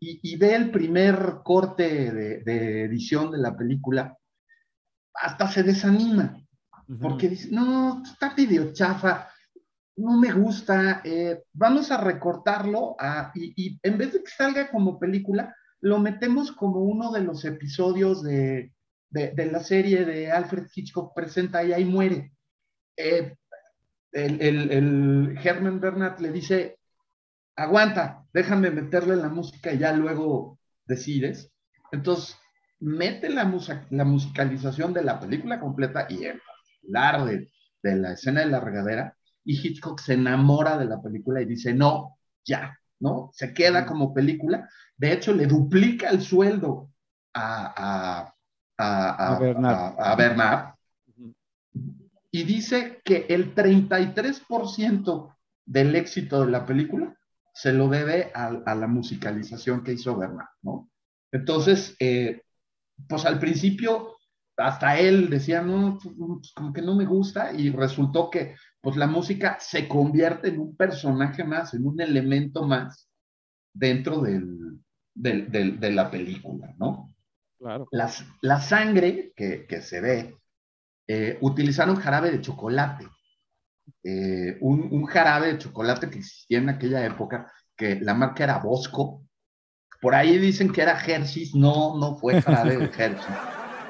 y, ve el primer corte de, edición de la película, hasta se desanima, porque dice, no, está medio chafa, no me gusta, eh, vamos a recortarlo y, y, en vez de que salga como película, lo metemos como uno de los episodios de, de, la serie de Alfred Hitchcock presenta y ahí muere. Eh, el, el, Herman Bernard le dice, aguanta, déjame meterle la música y ya luego decides. Entonces, mete la, la musicalización de la película completa y el de, de la escena de la regadera, y Hitchcock se enamora de la película y dice, no, ya, ¿no? Se queda como película. De hecho, le duplica el sueldo a, a, a, Bernard. Y dice que el 33% del éxito de la película se lo debe a, la musicalización que hizo Bernard, ¿no? Entonces, eh, pues al principio hasta él decía, no, pues, pues, como que no me gusta y resultó que pues la música se convierte en un personaje más, en un elemento más dentro del, de la película, ¿no? La, sangre que, se ve, eh, utilizaron jarabe de chocolate. Eh, un, jarabe de chocolate que existía en aquella época, que la marca era Bosco. Por ahí dicen que era Hershey's, no, no fue jarabe de (laughs) Hershey's.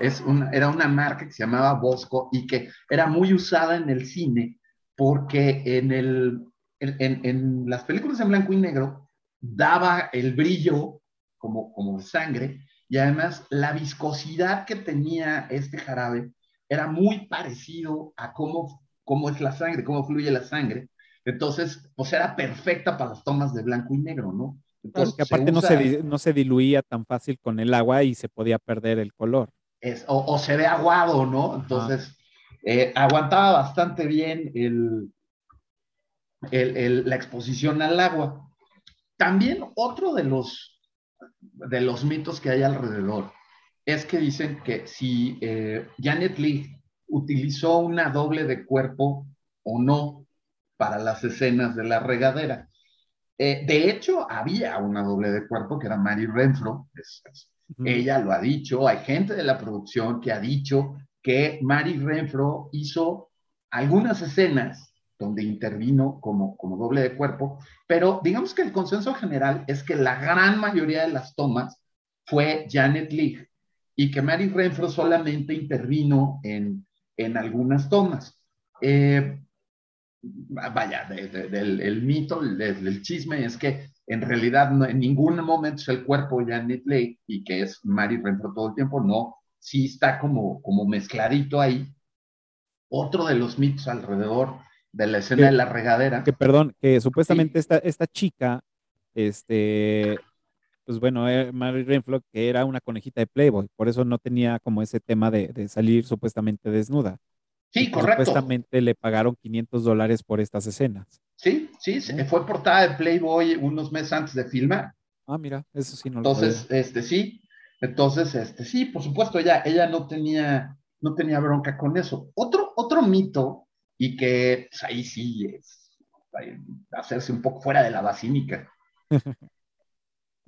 Es era una marca que se llamaba Bosco y que era muy usada en el cine porque en, el, en, en las películas en blanco y negro daba el brillo como, como sangre y además la viscosidad que tenía este jarabe era muy parecido a cómo, cómo es la sangre, cómo fluye la sangre. Entonces, pues era perfecta para las tomas de blanco y negro, ¿no? Entonces, que aparte no, se, no se diluía tan fácil con el agua y se podía perder el color. Es, o, se ve aguado, ¿no? Entonces, eh, aguantaba bastante bien el, el, la exposición al agua. También otro de los de los mitos que hay alrededor es que dicen que si eh, Janet Leigh utilizó una doble de cuerpo o no para las escenas de la regadera. Eh, de hecho, había una doble de cuerpo que era Mary Renfro. Ella lo ha dicho. Hay gente de la producción que ha dicho que Mary Renfro hizo algunas escenas donde intervino como, como doble de cuerpo, pero digamos que el consenso general es que la gran mayoría de las tomas fue Janet Leigh y que Mary Renfro solamente intervino en, en algunas tomas. Eh, vaya, del, el mito, el, chisme es que en realidad no, en ningún momento es el cuerpo de Janet Leigh y que es Mary Renfro todo el tiempo, no, sí está como, como mezcladito ahí. Otro de los mitos alrededor de la escena de la regadera. Que perdón, que supuestamente esta, esta chica, este, pues bueno, eh, Mary Renfro, que era una conejita de Playboy, por eso no tenía como ese tema de, de salir supuestamente desnuda. Sí, Y correcto. Supuestamente le pagaron 500 dólares por estas escenas. Sí, sí, se- fue portada de Playboy unos meses antes de filmar. Ah, mira, eso sí no lo Entonces, este sí, entonces, este sí, por supuesto, ella, ella no tenía, no tenía bronca con eso. Otro, otro mito, y que pues, ahí sí es ahí, hacerse un poco fuera de la basílica. (laughs)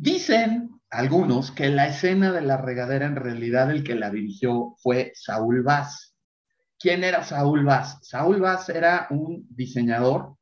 Dicen algunos que la escena de la regadera en realidad el que la dirigió fue Saúl Vaz. ¿Quién era Saúl Vaz? Saúl Vaz era un diseñador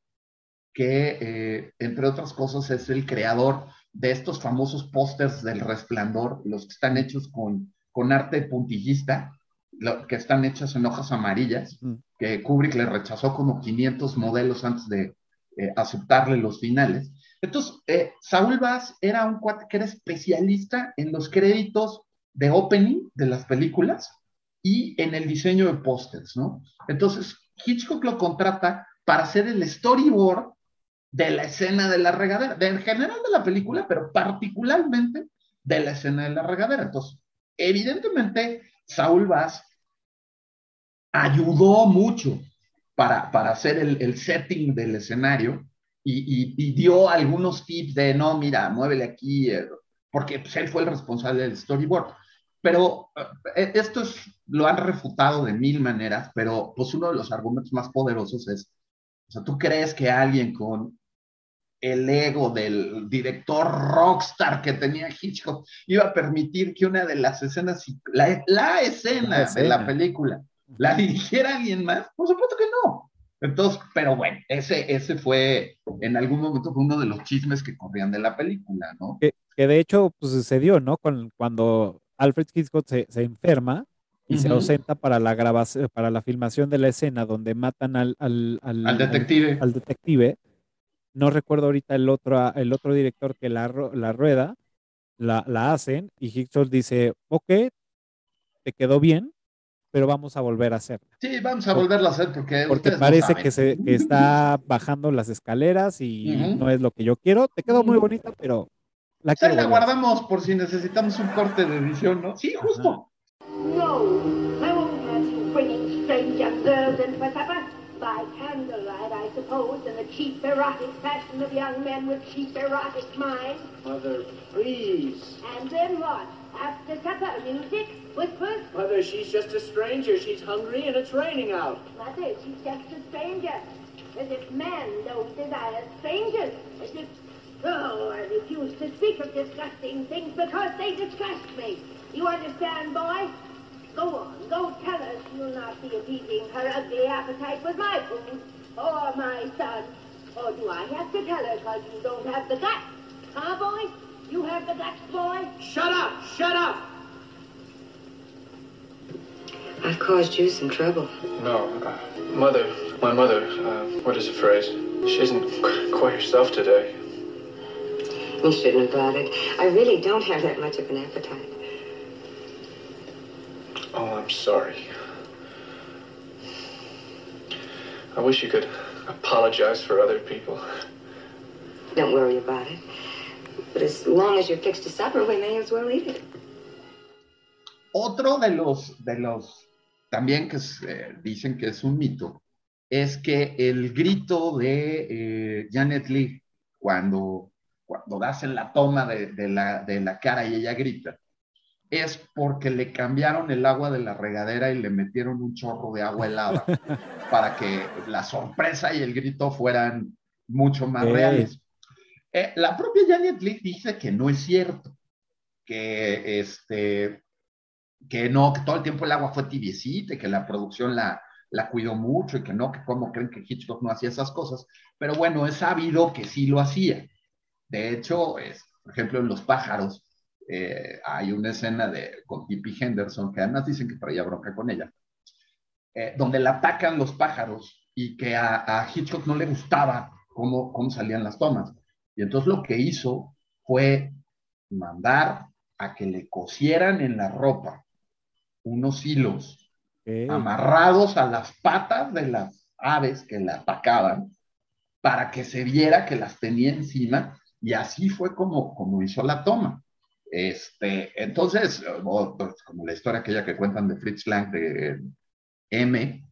que, eh, entre otras cosas, es el creador de estos famosos pósters del resplandor, los que están hechos con, con arte puntillista, lo- que están hechos en hojas amarillas, Mm. que Kubrick le rechazó como 500 modelos antes de eh, aceptarle los finales. Entonces, eh, Saúl Vaz era un cuate que era especialista en los créditos de opening de las películas y en el diseño de pósters, ¿no? Entonces, Hitchcock lo contrata para hacer el storyboard de la escena de la regadera, de, en general de la película, pero particularmente de la escena de la regadera. Entonces, evidentemente, Saúl Vaz ayudó mucho para, para hacer el, el setting del escenario y, y- y dio algunos tips de, no, mira, muévele aquí, eh, porque pues, él fue el responsable del storyboard. Pero eh, esto es- lo han refutado de mil maneras, pero pues uno de los argumentos más poderosos es, o sea, ¿tú crees que alguien con el ego del director rockstar que tenía Hitchcock iba a permitir que una de las escenas, la, la escena La de escena. la película, la dirigiera alguien más? Por supuesto que no. Entonces, pero bueno, ese, ese fue, en algún momento fue uno de los chismes que corrían de la película, ¿no? Que, que de hecho, pues sucedió, ¿no? Con, cuando Alfred Hitchcock se, se enferma y se Ujú. ausenta para la grabación, para la filmación de la escena donde matan al, al, al- Al detective. al detective. No recuerdo ahorita el otro, el otro director que la, la rueda, la, la hacen, y Hitchcock dice, ok, te quedó bien, pero vamos a volver a hacerla. Sí, vamos a volverlo a hacer porque, Porque no parece saben. que, se, que está (laughs) bajando las escaleras y Ujú. no es lo que yo quiero. Te quedó muy bonita, pero la ahí quiero la volver a hacer". guardamos por si necesitamos un corte de edición, ¿no? Sí, justo. No, I won't candlelight, I suppose, in the cheap erotic fashion of young men with cheap erotic minds. Mother, please. And then what? After supper, music, whispers? Mother, she's just a stranger. She's hungry and it's raining out. Mother, she's just a stranger. As if men don't desire strangers. As if... Oh, I refuse to speak of disgusting things because they disgust me. You understand, boy? Go on, go tell her she'll not be appeasing her ugly appetite with my food or my son. Oh, do I have to tell her because you don't have the guts? Huh, boy? You have the guts, boy? Shut up! Shut up! I've caused you some trouble. No, uh, mother, my mother, uh, what is the phrase? She isn't quite herself today. You shouldn't have bothered. I really don't have that much of an appetite. Oh, I'm sorry. I wish you could apologize for other people. Don't worry about it. But as long as you're fixed to supper, we may as well eat it. Otro de los, de los también que es, eh, dicen que es un mito, es que el grito de eh, Janet Leigh cuando, cuando das en la toma de, de la, de la cara y ella grita, es porque le cambiaron el agua de la regadera y le metieron un chorro de agua helada (laughs) para que la sorpresa y el grito fueran mucho más reales. Eh, la propia Janet Leigh dice que no es cierto, que este que no, que todo el tiempo el agua fue tibiecita y que la producción la, la cuidó mucho y que no, que cómo creen que Hitchcock no hacía esas cosas. Pero bueno, es sabido que sí lo hacía. De hecho, es, por ejemplo, en Los pájaros eh, hay una escena de, con Tippi Henderson, que además dicen que traía bronca con ella, eh, donde la atacan los pájaros y que a, a Hitchcock no le gustaba cómo, cómo salían las tomas. Y entonces lo que hizo fue mandar a que le cosieran en la ropa unos hilos amarrados a las patas de las aves que la atacaban para que se viera que las tenía encima y así fue como, como hizo la toma. Este, entonces, pues, como la historia aquella que cuentan de Fritz Lang, de M,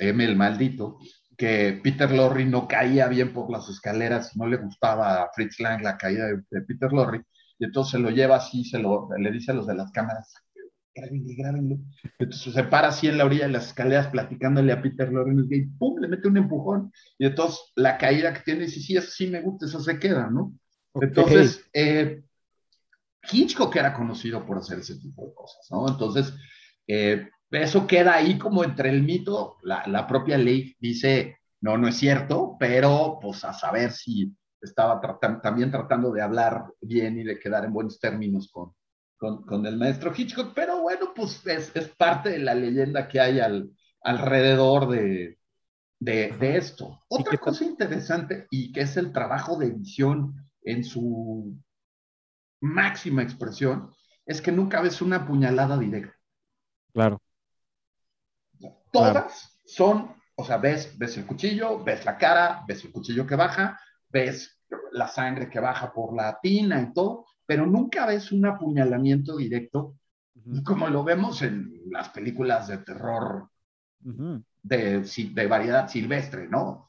M el maldito, que Peter Lorre no caía bien por las escaleras, no le gustaba a Fritz Lang la caída de, Peter Lorre, y entonces se lo lleva así, se lo, le dice a los de las cámaras, grábenle, grábenle. Entonces se para así en la orilla de las escaleras platicándole a Peter Lorre y pum, le mete un empujón, y entonces la caída que tiene, dice, sí, eso sí me gusta, eso se queda, ¿no? Entonces, eh, Hitchcock era conocido por hacer ese tipo de cosas, ¿no? Entonces, eh, eso queda ahí como entre el mito, la, propia ley dice, no, no es cierto, pero pues a saber si estaba también tratando de hablar bien y de quedar en buenos términos con, con, el maestro Hitchcock, pero bueno, pues es, es, parte de la leyenda que hay al, alrededor de, de, de esto. Otra cosa interesante y que es el trabajo de edición en su máxima expresión, es que nunca ves una puñalada directa. Claro. Todas son, o sea, ves, ves el cuchillo, ves la cara, ves el cuchillo que baja, ves la sangre que baja por la tina y todo, pero nunca ves un apuñalamiento directo, como lo vemos en las películas de terror de, de, variedad silvestre, ¿no?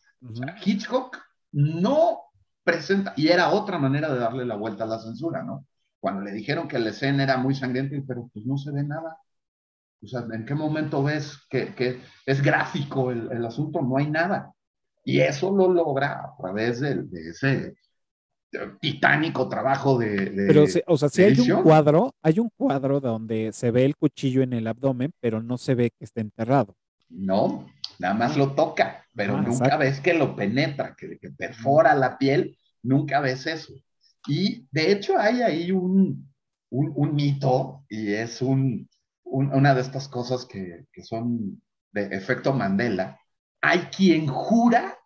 Hitchcock no presenta, y era otra manera de darle la vuelta a la censura, ¿no? Cuando le dijeron que la escena era muy sangrienta, pero pues no se ve nada. O sea, ¿en qué momento ves que, es gráfico el, asunto? No hay nada. Y eso lo logra a través de, ese titánico trabajo de... pero, o sea, si hay un cuadro, hay un cuadro donde se ve el cuchillo en el abdomen, pero no se ve que esté enterrado. No, nada más lo toca, pero ah, nunca ves que lo penetra, que, que perfora la piel, nunca ves eso. Y de hecho hay ahí un, un, mito y es un, una de estas cosas que, que, son de efecto Mandela. Hay quien jura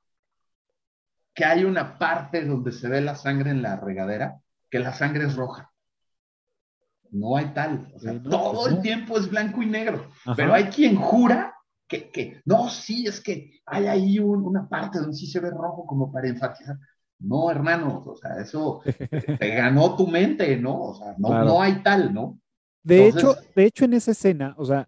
que hay una parte donde se ve la sangre en la regadera, que la sangre es roja. No hay tal. O sea, todo pues el tiempo es blanco y negro. Pero hay quien jura que, que, no, sí, es que hay ahí una parte donde sí se ve rojo como para enfatizar. No, hermano, o sea, eso (laughs) te ganó tu mente, ¿no? O sea, no, no hay tal, ¿no? De hecho, de hecho, en esa escena, o sea,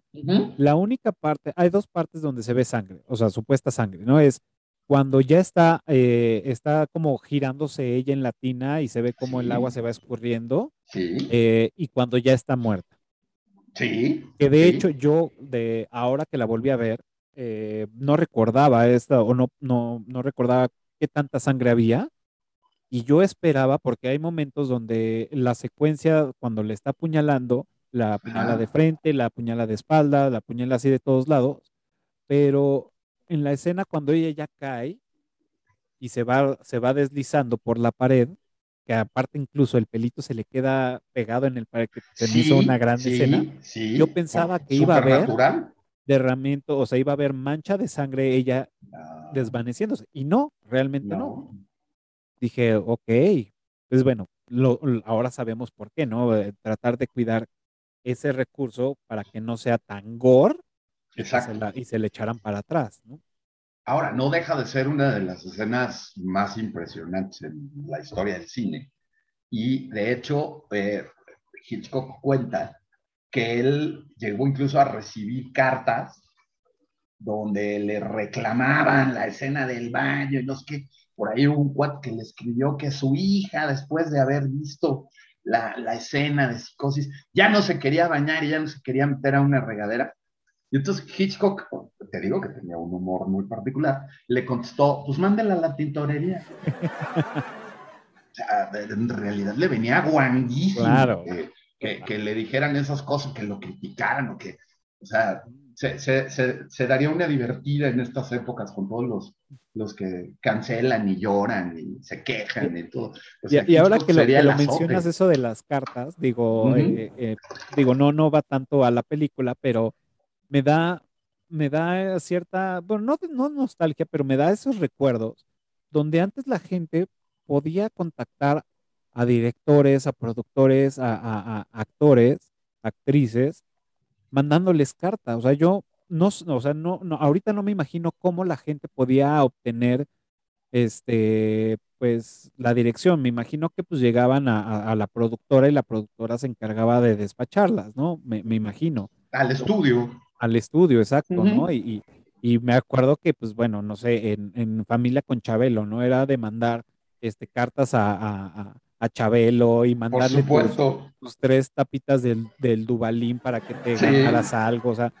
la única parte, hay dos partes donde se ve sangre, o sea, supuesta sangre, ¿no? Es cuando ya está, eh, está como girándose ella en la tina y se ve como el agua se va escurriendo, sí. Eh, y cuando ya está muerta. Sí. Que de hecho yo, de ahora que la volví a ver, eh, no recordaba esta, o no, no, no recordaba qué tanta sangre había, y yo esperaba, porque hay momentos donde la secuencia, cuando le está apuñalando, la apuñala de frente, la apuñala de espalda, la apuñala así de todos lados, pero en la escena cuando ella ya cae y se va, se va deslizando por la pared, que aparte incluso el pelito se le queda pegado en el pared, que se me hizo una gran escena, yo pensaba que iba a haber derramamiento, o sea, iba a haber mancha de sangre ella ah. desvaneciéndose, y no, realmente no dije, ok, pues bueno, ahora sabemos por qué, ¿no? Eh, tratar de cuidar ese recurso para que no sea tan gore Exacto. Y, se le echaran para atrás, ¿no? Ahora, no deja de ser una de las escenas más impresionantes en la historia del cine. Y de hecho, eh, Hitchcock cuenta que él llegó incluso a recibir cartas donde le reclamaban la escena del baño y no sé qué por ahí hubo un cuate que le escribió que su hija, después de haber visto la, escena de psicosis, ya no se quería bañar y ya no se quería meter a una regadera. Y entonces Hitchcock, te digo que tenía un humor muy particular, le contestó, pues mándela a la tintorería. (laughs) o sea, en realidad le venía guanguísimo claro. que, que, le dijeran esas cosas, que lo criticaran o que, o sea, se, se, se, daría una divertida en estas épocas con todos los, los que cancelan y lloran y se quejan y todo. y, ahora que lo, mencionas eso de las cartas, digo, eh, eh, digo, no, no va tanto a la película, pero me da, me da cierta, bueno, no, no nostalgia, pero me da esos recuerdos donde antes la gente podía contactar a directores, a productores, a, actores, actrices, mandándoles cartas. O sea, yo no, o sea, no, ahorita no me imagino cómo la gente podía obtener, este, pues, la dirección. Me imagino que pues llegaban a, a- a la productora y la productora se encargaba de despacharlas, ¿no? Me, me imagino. Al estudio. Al estudio, exacto, Ujú. ¿no? Y, y- y me acuerdo que, pues, bueno, no sé, en, en Familia con Chabelo, ¿no? Era de mandar, este, cartas a, a, a- Chabelo y mandarle tus, supuesto. tus tres tapitas del, del Dubalín para que te Sí. ganaras algo, o sea,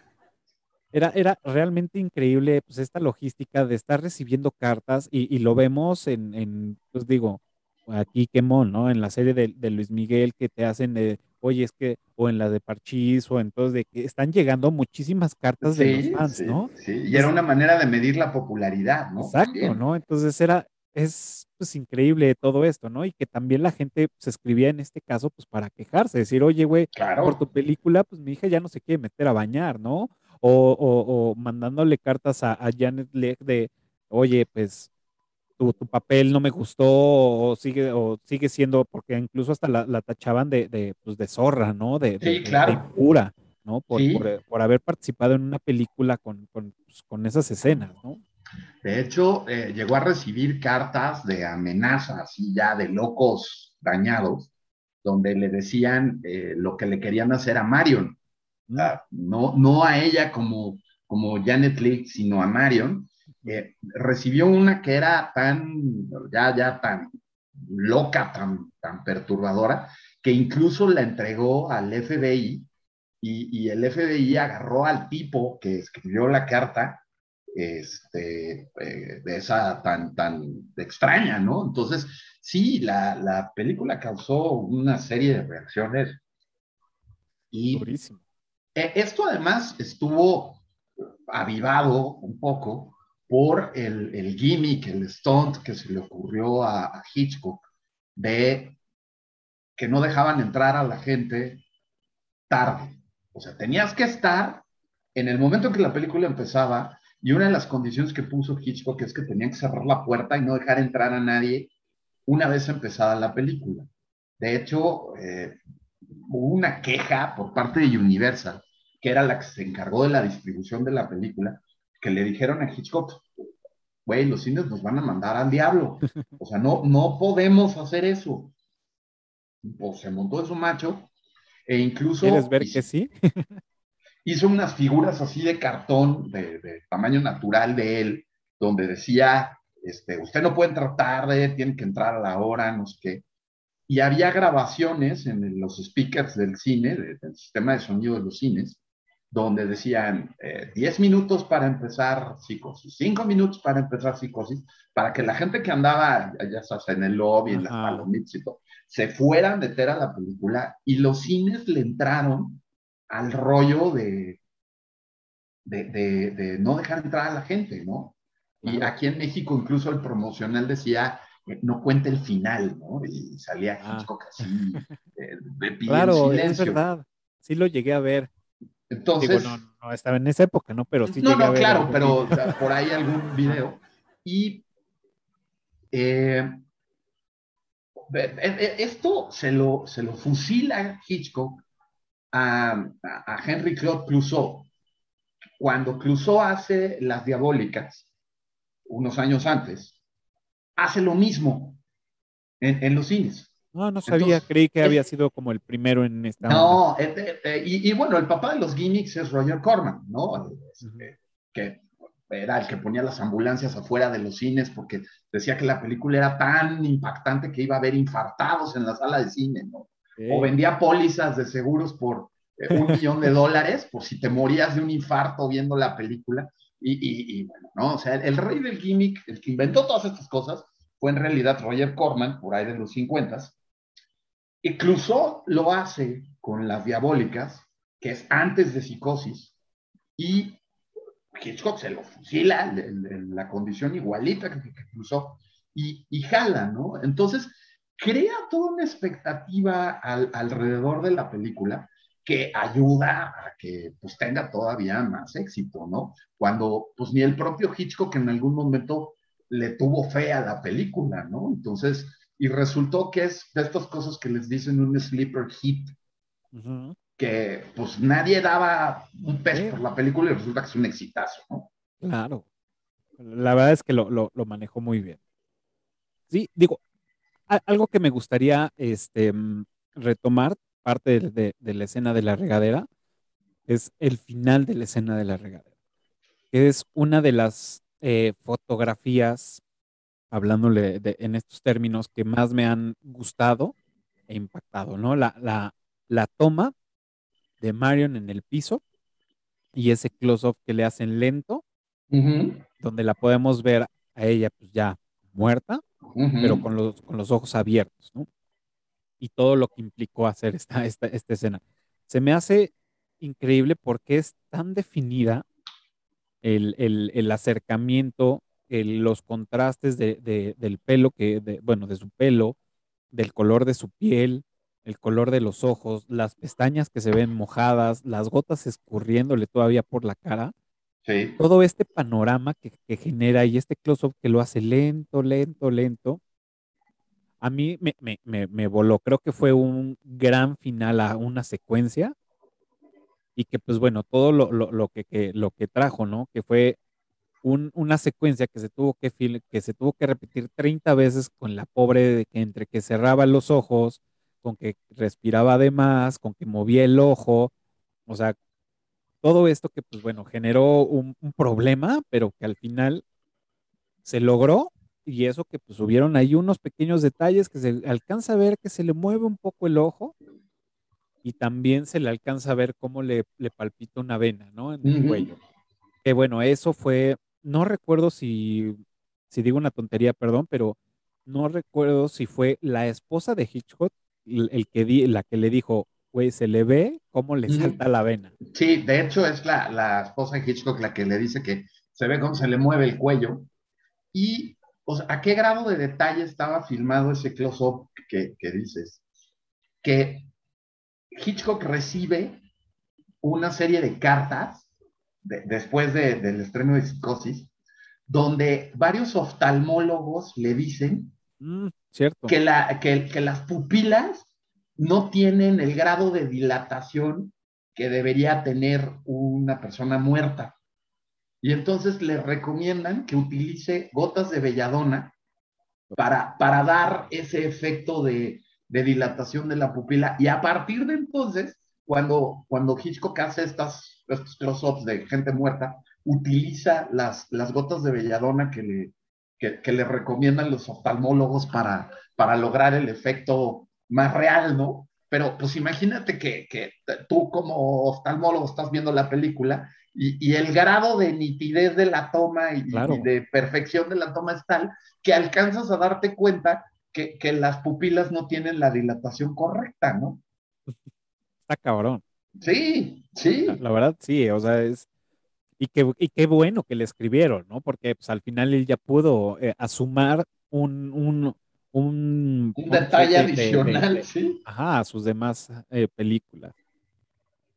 era, era realmente increíble pues esta logística de estar recibiendo cartas y, y lo vemos en, en, pues digo, aquí quemón, ¿no? En la serie de, de Luis Miguel que te hacen de, oye, es que, o en la de Parchís, o entonces de que están llegando muchísimas cartas de los fans, sí, ¿no? sí. Y era una manera de medir la popularidad, ¿no? Exacto, También. ¿no? Entonces era, es pues increíble todo esto, ¿no? Y que también la gente se escribía en este caso pues para quejarse, decir, oye, güey, Claro. por tu película, pues mi hija ya no se quiere meter a bañar, ¿no? O, o- o mandándole cartas a, a Janet Leigh de, oye, pues tu, tu papel no me gustó, o sigue, o sigue siendo, porque incluso hasta la, la tachaban de, de, pues, de zorra, ¿no? De, de- Sí, de- de claro. impura, ¿no? Por, Sí. por, por haber participado en una película con, con, pues, con esas escenas, ¿no? De hecho, eh, llegó a recibir cartas de amenazas así ya de locos dañados, donde le decían eh, lo que le querían hacer a Marion. Mm. Ah, no, no a ella como, como Janet Leigh, sino a Marion. Eh, recibió una que era tan, ya, ya tan loca, tan, tan perturbadora, que incluso la entregó al FBI y, y el FBI agarró al tipo que escribió la carta este, eh, de esa tan, tan extraña, ¿no? Entonces, sí, la, la película causó una serie de reacciones y Durísimo. eh, esto además estuvo avivado un poco por el, el gimmick, el stunt que se le ocurrió a, Hitchcock de que no dejaban entrar a la gente tarde. O sea, tenías que estar en el momento en que la película empezaba y una de las condiciones que puso Hitchcock es que tenían que cerrar la puerta y no dejar entrar a nadie una vez empezada la película. De hecho, eh, hubo una queja por parte de Universal, que era la que se encargó de la distribución de la película, que le dijeron a Hitchcock, güey, los cines nos van a mandar al diablo. (laughs) O sea, no, no podemos hacer eso. Pues se montó en su macho e incluso ¿Quieres ver hizo, que sí? (laughs) hizo unas figuras así de cartón de, de tamaño natural de él, donde decía, este, usted no puede entrar tarde, tiene que entrar a la hora, no sé qué. Y había grabaciones en los speakers del cine, de- del sistema de sonido de los cines, donde decían eh, 10 minutos para empezar psicosis, 5 minutos para empezar psicosis, para que la gente que andaba, ya sabes, en el lobby, en las palomitas y todo, se fuera a meter a la película y los cines le entraron al rollo de, de, de- de no dejar entrar a la gente, ¿no? Y aquí en México incluso el promocional decía, eh, no cuenta el final, ¿no? Y salía Ah. Hitchcock así, eh, de Claro, es silencio. verdad. Sí lo llegué a ver. Entonces, Digo, no, no estaba en esa época, ¿no? Pero sí no, no, claro, pero así. o sea, por ahí algún video. Y eh, eh, eh, esto se lo, se lo fusila Hitchcock a, a- a Henry Claude Clouseau. Cuando Clouseau hace Las Diabólicas, unos años antes, hace lo mismo en, en los cines. No, no sabía, Entonces, creí que es- había sido como el primero en esta. No, eh, eh, eh, y, y bueno, el papá de los gimmicks es Roger Corman, ¿no? Este, que era el que ponía las ambulancias afuera de los cines porque decía que la película era tan impactante que iba a haber infartados en la sala de cine, ¿no? O vendía pólizas de seguros por eh, un millón de dólares por si te morías de un infarto viendo la película. Y, y- y bueno, ¿no? O sea, el rey del gimmick, el que inventó todas estas cosas, fue en realidad Roger Corman, por ahí de los 50 Clouseau lo hace con las diabólicas, que es antes de psicosis, y Hitchcock se lo fusila en, la condición igualita que, que y, jala, ¿no? Entonces, crea toda una expectativa al- alrededor de la película que ayuda a que pues tenga todavía más éxito, ¿no? Cuando pues ni el propio Hitchcock en algún momento le tuvo fe a la película, ¿no? Entonces, y resultó que es de estas cosas que les dicen un sleeper hit, que pues nadie daba un peso por la película y resulta que es un exitazo, ¿no? Claro. La verdad es que lo, lo- lo manejó muy bien. Sí, digo, a- algo que me gustaría este, retomar, parte de, de- de la escena de la regadera, es el final de la escena de la regadera, que es una de las eh, fotografías, hablándole de- en estos términos, que más me han gustado e impactado, ¿no? La, la, la toma de Marion en el piso y ese close-up que le hacen lento donde la podemos ver a ella pues ya muerta, pero con los, con los ojos abiertos, ¿no? Y todo lo que implicó hacer esta, esta, esta escena. Se me hace increíble porque es tan definida el, el- el acercamiento, el- los contrastes de, de- del pelo, que, de- bueno, de su pelo, del color de su piel, el color de los ojos, las pestañas que se ven mojadas, las gotas escurriéndole todavía por la cara Sí. todo este panorama que, que genera y este close-up que lo hace lento, lento, lento, a mí me, me, me, me voló. Creo que fue un gran final a una secuencia y que pues bueno, todo lo, lo, lo que, que- lo que trajo, ¿no? Que fue un- una secuencia que se tuvo que, que se tuvo que repetir 30 veces con la pobre, de que entre que cerraba los ojos, con que respiraba de más, con que movía el ojo, o sea, todo esto que, pues bueno, generó un, un problema, pero que al final se logró y eso que pues hubieron ahí unos pequeños detalles que se alcanza a ver que se le mueve un poco el ojo y también se le alcanza a ver cómo le, le palpita una vena, ¿no? En el cuello. Que bueno, eso fue, no recuerdo si, si digo una tontería, perdón, pero no recuerdo si fue la esposa de Hitchcock el, el que di, la que le dijo, güey, se le ve cómo le salta la vena. Sí, de hecho es la, la esposa de Hitchcock la que le dice que se ve cómo se le mueve el cuello. Y, o sea, ¿a qué grado de detalle estaba filmado ese close-up que, que dices? Que Hitchcock recibe una serie de cartas de- después de- del estreno de Psicosis, donde varios oftalmólogos le dicen Mm, cierto. que, la, que, que las pupilas no tienen el grado de dilatación que debería tener una persona muerta. Y entonces le recomiendan que utilice gotas de belladona para, para dar ese efecto de, de dilatación de la pupila. Y a partir de entonces, cuando, cuando Hitchcock hace estas, estos close-ups de gente muerta, utiliza las, las gotas de belladona que le, que, que le recomiendan los oftalmólogos para, para lograr el efecto más real, ¿no? Pero pues imagínate que, que tú como oftalmólogo estás viendo la película y, y el grado de nitidez de la toma y, Claro. y de perfección de la toma es tal que alcanzas a darte cuenta que, que las pupilas no tienen la dilatación correcta, ¿no? Está cabrón. Sí, sí. La, la verdad, sí, o sea, es. Y qué, y qué bueno que le escribieron, ¿no? Porque pues, al final él ya pudo eh, asumar un, un, un, Un detalle de- de- de- adicional, de- sí. ajá, a sus demás eh, películas.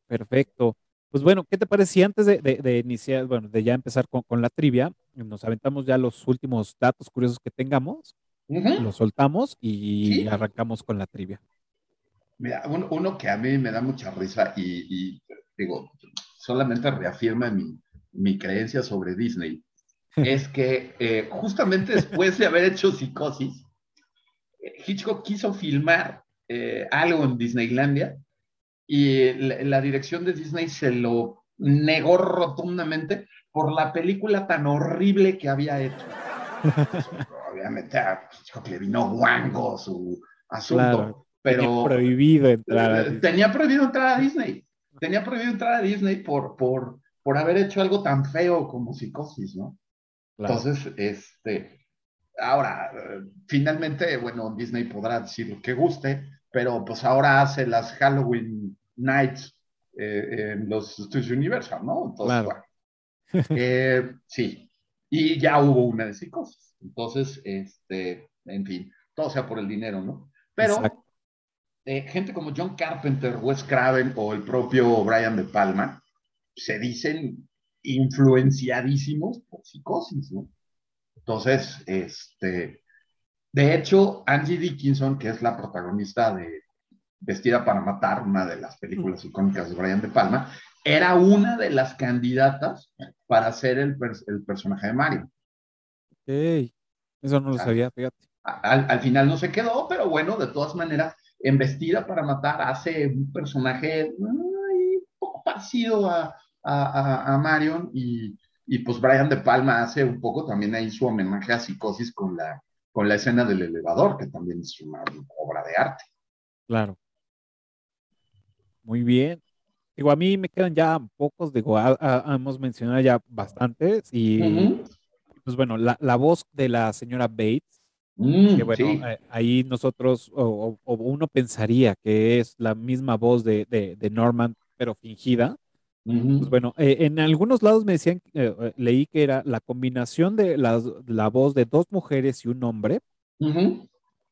Perfecto. Pues bueno, ¿qué te parece si antes de, de- de iniciar, bueno, de ya empezar con, con la trivia, nos aventamos ya los últimos datos curiosos que tengamos, los soltamos y Sí. arrancamos con la trivia. Mira, un- uno que a mí me da mucha risa y, y, digo, solamente reafirma mi, mi creencia sobre Disney, (laughs) es que eh, justamente después de haber hecho Psicosis, Hitchcock quiso filmar eh, algo en Disneylandia y la, la dirección de Disney se lo negó rotundamente por la película tan horrible que había hecho. (laughs) Obviamente a Hitchcock le vino guango su asunto, Claro. Pero Tenía prohibido entrar a eh, Disney. tenía prohibido entrar a Disney. Tenía prohibido entrar a Disney por, por, por haber hecho algo tan feo como psicosis, ¿no? Claro. Entonces, este, ahora, eh, finalmente, bueno, Disney podrá decir lo que guste, pero pues ahora hace las Halloween Nights eh, en los estudios Universal, ¿no? Entonces, Claro. bueno, eh, (laughs) sí, y ya hubo una de psicosis. Entonces, este, en fin, todo sea por el dinero, ¿no? Pero Exacto. Eh, gente como John Carpenter, Wes Craven o el propio Brian De Palma se dicen influenciadísimos por psicosis, ¿no? Entonces, este, de hecho, Angie Dickinson, que es la protagonista de, Vestida para Matar, una de las películas icónicas de Brian De Palma, era una de las candidatas para ser el, el personaje de Mario. Eso no lo sabía, fíjate. Al, al, final no se quedó, pero bueno, de todas maneras, en Vestida para Matar hace un personaje un poco parecido a, a, a Marion y, y, pues Brian De Palma hace un poco también ahí su homenaje a Psicosis con la, con la escena del elevador, que también es una obra de arte. Claro. Muy bien. Digo, a mí me quedan ya pocos, digo, hemos mencionado ya bastantes y pues bueno, la, la, voz de la señora Bates, mm, que bueno, eh, ahí nosotros, o, o, uno pensaría que es la misma voz de, de, de Norman, pero fingida. Pues bueno, eh, en algunos lados me decían, eh, leí que era la combinación de las, la voz de dos mujeres y un hombre,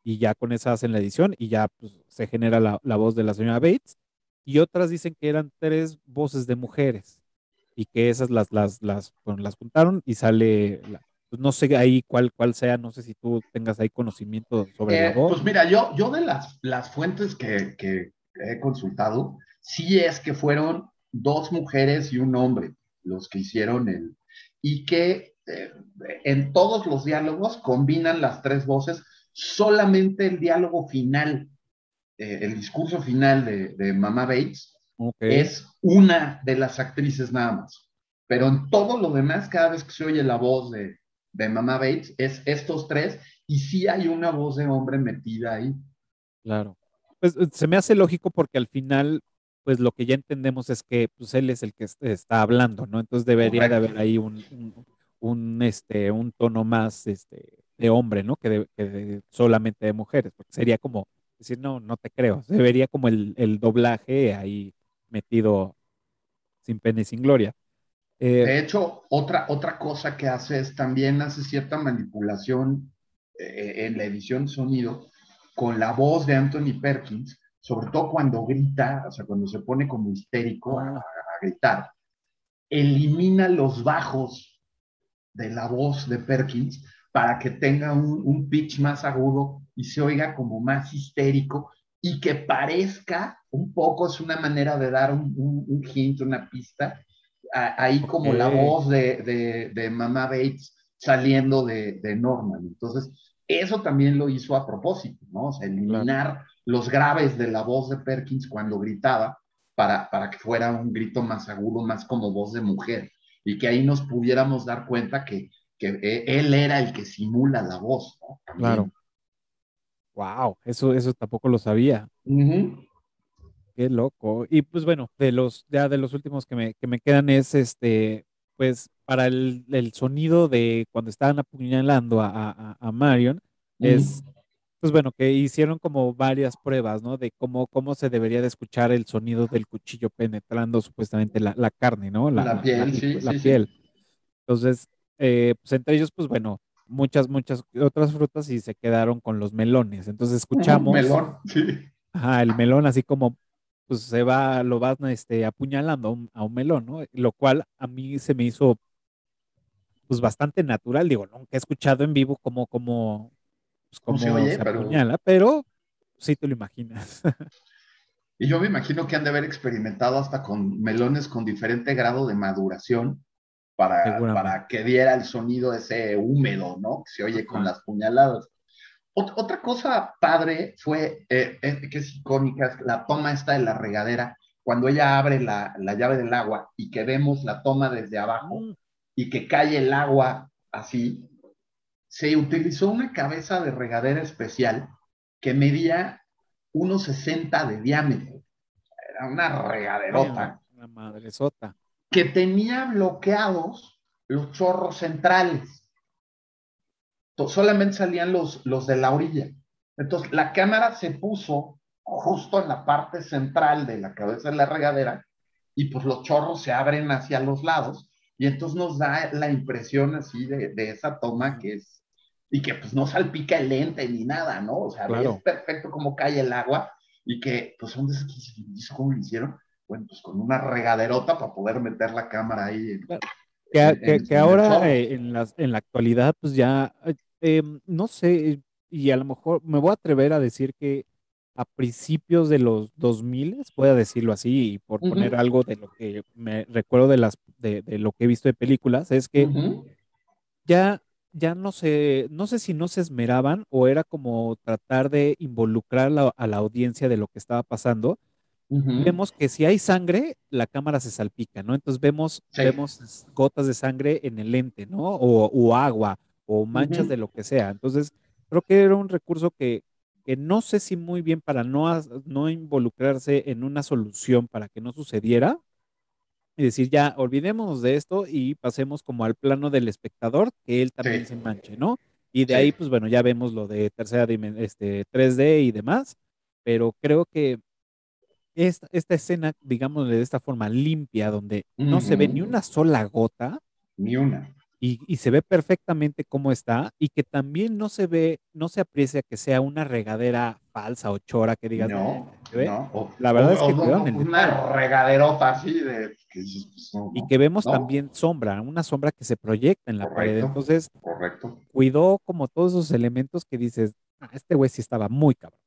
y ya con esa hacen la edición y ya pues, se genera la, la, voz de la señora Bates. Y otras dicen que eran tres voces de mujeres. Y que esas las, las, las, bueno, las juntaron y sale, la, pues no sé ahí cuál, cuál sea, no sé si tú tengas ahí conocimiento sobre la Eh, voz. pues mira, yo, yo de las, las fuentes que, que he consultado, sí es que fueron dos mujeres y un hombre los que hicieron el, y que eh, en todos los diálogos combinan las tres voces, solamente el diálogo final, eh, el discurso final de, de Mamá Bates, Okay. es una de las actrices nada más. Pero en todo lo demás, cada vez que se oye la voz de, de Mamá Bates, es estos tres, y sí hay una voz de hombre metida ahí. Claro. Pues eh, se me hace lógico porque al final, pues lo que ya entendemos es que pues, él es el que est- está hablando, ¿no? Entonces debería de haber ahí un, un, un, este, un tono más este, de hombre, ¿no? Que, de, que de- solamente de mujeres, porque sería como decir, no, no te creo. (laughs) Se vería como el, el doblaje ahí metido sin pena y sin gloria. Eh, De hecho, otra, otra cosa que hace es también hace cierta manipulación eh, en la edición de sonido con la voz de Anthony Perkins, sobre todo cuando grita, o sea, cuando se pone como histérico a, a gritar, elimina los bajos de la voz de Perkins para que tenga un, un pitch más agudo y se oiga como más histérico y que parezca un poco, es una manera de dar un, un, un hint, una pista, a- ahí como la voz de, de, de Mamá Bates saliendo de, de Norman. Entonces, eso también lo hizo a propósito, ¿no? O sea, eliminar los graves de la voz de Perkins cuando gritaba para, para que fuera un grito más agudo, más como voz de mujer, y que ahí nos pudiéramos dar cuenta que, que eh, él era el que simula la voz, ¿no? También. claro. Wow, eso, eso tampoco lo sabía. Ujú. Qué loco. Y pues bueno, de los, ya de los últimos que me, que me quedan es este, pues para el, el sonido de cuando estaban apuñalando a, a, a Marion, es, pues bueno, que hicieron como varias pruebas, ¿no? De cómo, cómo se debería de escuchar el sonido del cuchillo penetrando supuestamente la, la carne, ¿no? La piel, sí, la sí, sí. piel. Entonces, eh, pues entre ellos, pues bueno, muchas, muchas otras frutas y se quedaron con los melones. Entonces escuchamos. Melón, sí. Ajá, el melón así como pues se va, lo vas este, apuñalando a un, a un melón, ¿no? Lo cual a mí se me hizo pues bastante natural, digo, nunca he escuchado en vivo cómo, cómo, pues, ¿Cómo cómo se oye? se Pero- apuñala, pero sí te lo imaginas. (laughs) Y yo me imagino que han de haber experimentado hasta con melones con diferente grado de maduración para, para que diera el sonido ese húmedo, ¿no? Que se oye con las puñaladas. Ot- otra cosa padre fue, eh, eh, que es icónica, la toma esta de la regadera, cuando ella abre la, la llave del agua y que vemos la toma desde abajo Mm, y que cae el agua así, se utilizó una cabeza de regadera especial que medía 1,60 de diámetro. Era una regaderota Una madresota. que tenía bloqueados los chorros centrales. Solamente salían los, los de la orilla. Entonces, la cámara se puso justo en la parte central de la cabeza de la regadera y pues los chorros se abren hacia los lados y entonces nos da la impresión así de, de esa toma que es, y que pues no salpica el lente ni nada, ¿no? O sea, Claro. es perfecto cómo cae el agua y que pues ¿dónde se cómo lo hicieron? Bueno, pues con una regaderota para poder meter la cámara ahí. en- Que, en- que- en- que en ahora eh, en, las, en la actualidad, pues ya, eh, em, no sé, y a lo mejor me voy a atrever a decir que a principios de los 2000, pueda decirlo así, y por poner algo de lo que me recuerdo de las de, de lo que he visto de películas, es que ya, ya no sé, no sé si no se esmeraban o era como tratar de involucrar la- a la audiencia de lo que estaba pasando. Ujú. Vemos que si hay sangre, la cámara se salpica, ¿no? Entonces vemos, Sí. vemos gotas de sangre en el lente, ¿no? O, o agua, o manchas Ujú. de lo que sea. Entonces, creo que era un recurso que, que no sé si muy bien para no, no involucrarse en una solución para que no sucediera, y decir, ya, olvidémonos de esto y pasemos como al plano del espectador, que él también Sí. se manche, ¿no? Y de Sí. ahí, pues bueno, ya vemos lo de tercera este, 3D y demás, pero creo que esta, esta escena, digámosle de esta forma limpia, donde no se ve ni una sola gota Ni una. y, y se ve perfectamente cómo está, y que también no se ve, no se aprecia que sea una regadera falsa o chora que digas, No, ¿se ve? no. O- La verdad o- es que o- el una regaderota así de pues, no, y no. que vemos No. también sombra, una sombra que se proyecta en la pared. Entonces, Correcto. cuidó como todos esos elementos que dices, "Ah, este güey sí estaba muy cabrón.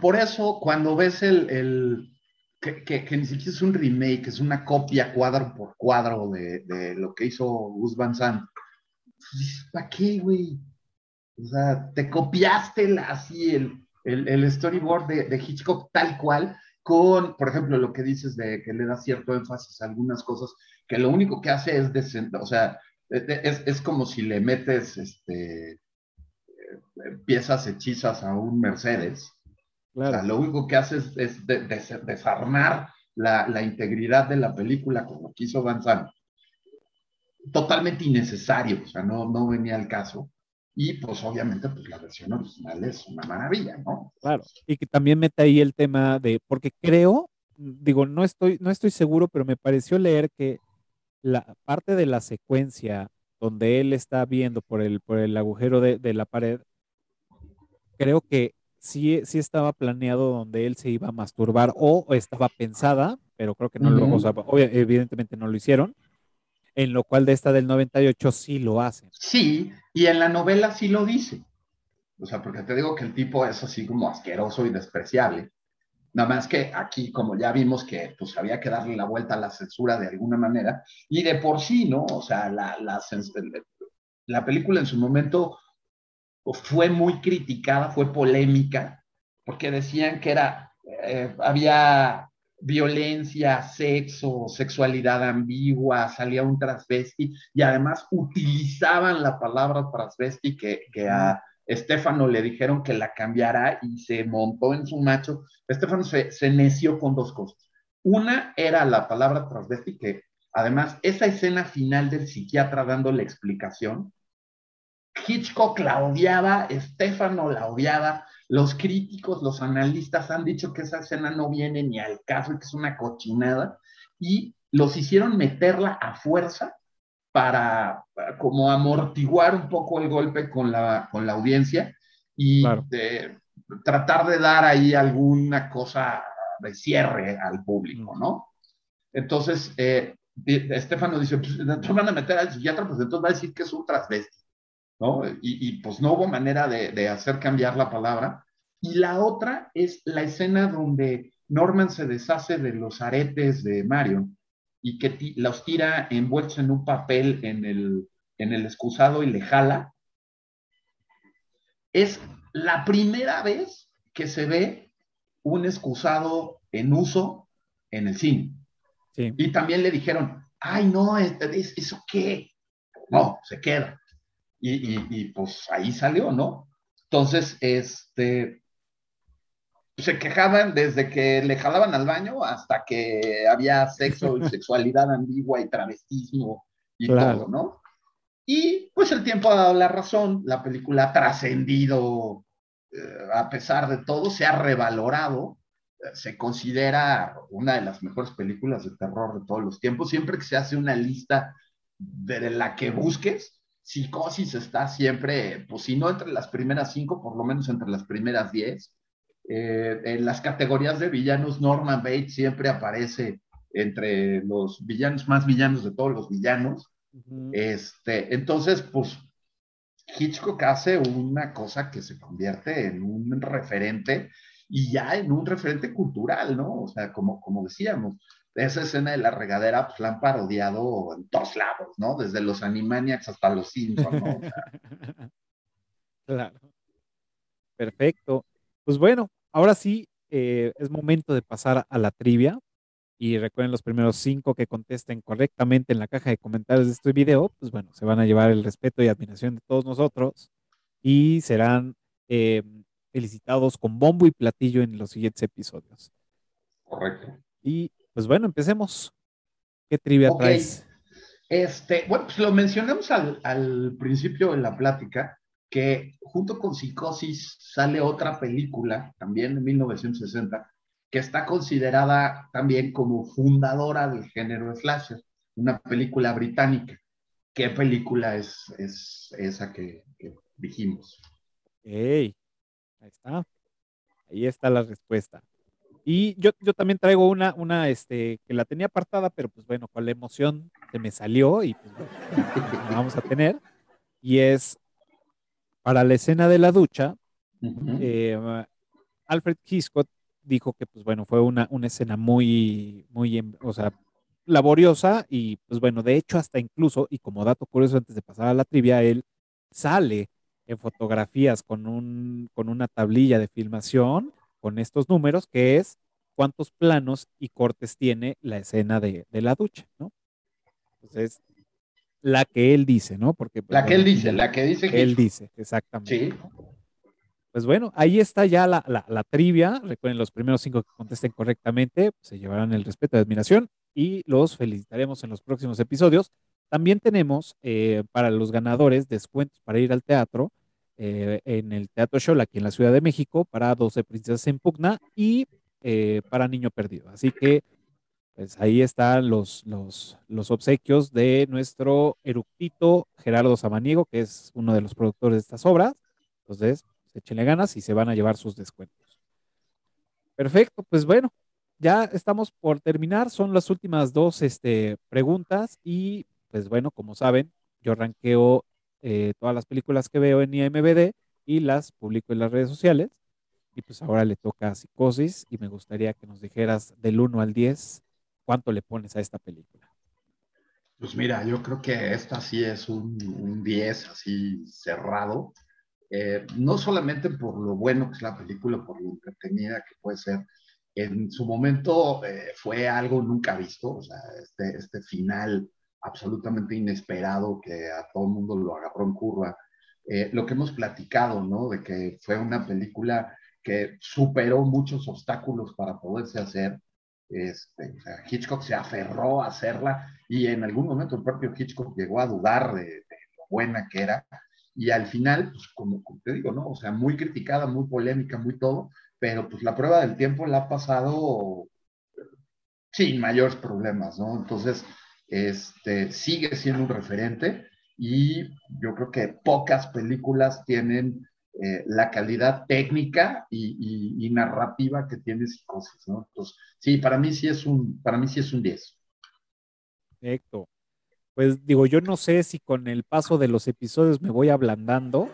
Por eso, cuando ves el, el- que, ni siquiera es un remake, es una copia cuadro por cuadro de, lo que hizo Gus Van Sant, ¿para qué, güey? O sea, te copiaste así el, storyboard de, Hitchcock tal cual, con, por ejemplo, lo que dices de que le da cierto énfasis a algunas cosas, que lo único que hace es, desen- o sea, es, es como si le metes este, eh, piezas hechizas a un Mercedes. O sea, Claro. lo único que hace es, es de- des- desarmar la, la integridad de la película como quiso Van Sant. Totalmente innecesario, o sea, no, no venía al caso. Y pues obviamente pues la versión original es una maravilla, ¿no? Claro. Y que también mete ahí el tema de, porque creo, digo, no estoy, no estoy seguro, pero me pareció leer que la parte de la secuencia donde él está viendo por el, por el agujero de, de la pared, creo que sí, sí estaba planeado donde él se iba a masturbar o estaba pensada, pero creo que no lo, o sea, obvia- evidentemente no lo hicieron, en lo cual de esta del 98 sí lo hacen. Sí, y en la novela sí lo dice. O sea, porque te digo que el tipo es así como asqueroso y despreciable. Nada más que aquí, como ya vimos que pues había que darle la vuelta a la censura de alguna manera, y de por sí, ¿no? O sea, la, la, cens- la película en su momento fue muy criticada, fue polémica, porque decían que era, eh, había violencia, sexo, sexualidad ambigua, salía un transvesti, y además utilizaban la palabra transvesti que, que a Estefano le dijeron que la cambiara y se montó en su macho. Estefano se, se neció con dos cosas. Una era la palabra transvesti, que además esa escena final del psiquiatra dando la explicación, Hitchcock la odiaba, Estefano la odiaba, los críticos, los analistas han dicho que esa escena no viene ni al caso y que es una cochinada, y los hicieron meterla a fuerza para, para como amortiguar un poco el golpe con la, con la audiencia y Claro. de, tratar de dar ahí alguna cosa de cierre al público, ¿no? Entonces, eh, Estefano dice, pues, entonces van a meter al psiquiatra, pues entonces va a decir que es un transvesti, ¿no? Y, y, pues no hubo manera de, de hacer cambiar la palabra. Y la otra es la escena donde Norman se deshace de los aretes de Mario y que los tira envueltos en un papel en el, en el excusado y le jala. Es la primera vez que se ve un excusado en uso en el cine. Sí. Y también le dijeron, ay, no, es- es- ¿eso qué? No, se queda. Y, y- y, pues ahí salió, ¿no? Entonces, este, se quejaban desde que le jalaban al baño hasta que había sexo y (laughs) sexualidad ambigua y travestismo y Claro. todo, ¿no? Y pues el tiempo ha dado la razón, la película ha trascendido, eh, a pesar de todo, se ha revalorado, eh, se considera una de las mejores películas de terror de todos los tiempos, siempre que se hace una lista de la que busques, Psicosis está siempre, pues si no entre las primeras cinco, por lo menos entre las primeras diez. Eh, en las categorías de villanos, Norman Bates siempre aparece entre los villanos más villanos de todos los villanos. Este, entonces, pues Hitchcock hace una cosa que se convierte en un referente y ya en un referente cultural, ¿no? O sea, como, como decíamos, esa escena de la regadera, pues la han parodiado en todos lados, ¿no? Desde los Animaniacs hasta los Simpsons, ¿no? (laughs) claro. Perfecto. Pues bueno, ahora sí eh, es momento de pasar a la trivia. Y recuerden los primeros cinco que contesten correctamente en la caja de comentarios de este video, pues bueno, se van a llevar el respeto y admiración de todos nosotros y serán eh, felicitados con bombo y platillo en los siguientes episodios. Correcto. Y pues bueno, empecemos. ¿Qué trivia traes? Este, bueno, pues lo mencionamos al, al principio de la plática, que junto con Psicosis sale otra película, también en 1960, que está considerada también como fundadora del género slasher, una película británica. ¿Qué película es, es esa que, dijimos? ahí está. Ahí está la respuesta. Y yo, yo también traigo una, una este, que la tenía apartada, pero pues bueno, con la emoción se me salió y pues la vamos a tener. Y es para la escena de la ducha, eh, Alfred Hitchcock dijo que, pues bueno, fue una, una escena muy, muy, em, o sea, laboriosa y, pues bueno, de hecho, hasta incluso, y como dato curioso antes de pasar a la trivia, él sale en fotografías con, un, con una tablilla de filmación con estos números, que es cuántos planos y cortes tiene la escena de, la ducha, ¿no? Entonces, la que él dice, ¿no? Porque pues, la que él dice, la que dice que él dice, exactamente. Sí. Pues bueno, ahí está ya la, trivia. Recuerden, los primeros cinco que contesten correctamente pues, se llevarán el respeto y admiración y los felicitaremos en los próximos episodios. También tenemos eh, para los ganadores descuentos para ir al teatro eh, en el Teatro Show aquí en la Ciudad de México para 12 Princesas en Pugna y eh, para Niño Perdido. Así que pues ahí están los, los, los obsequios de nuestro eructito Gerardo Samaniego, que es uno de los productores de estas obras. Entonces, échenle ganas y se van a llevar sus descuentos. Perfecto, pues bueno, ya estamos por terminar, son las últimas dos este, preguntas y pues bueno, como saben, yo ranqueo eh, todas las películas que veo en IMBD y las publico en las redes sociales. Y pues ahora le toca a Psicosis y me gustaría que nos dijeras del 1 al 10 cuánto le pones a esta película. Pues mira, yo creo que esta sí es un, un 10 así cerrado. Eh, no solamente por lo bueno que es la película, por lo entretenida que puede ser, en su momento eh, fue algo nunca visto, o sea, este, este final absolutamente inesperado que a todo el mundo lo agarró en curva. Eh, lo que hemos platicado, ¿no? De que fue una película que superó muchos obstáculos para poderse hacer. Este, Hitchcock se aferró a hacerla y en algún momento el propio Hitchcock llegó a dudar de, de lo buena que era y al final, pues como, te digo, ¿no? O sea, muy criticada, muy polémica, muy todo, pero pues la prueba del tiempo la ha pasado sin mayores problemas, ¿no? Entonces, este, sigue siendo un referente y yo creo que pocas películas tienen eh, la calidad técnica y, narrativa que tiene Psicosis, ¿no? Entonces, sí, para mí sí es un, para mí sí es un 10. Perfecto pues digo, yo no sé si con el paso de los episodios me voy ablandando,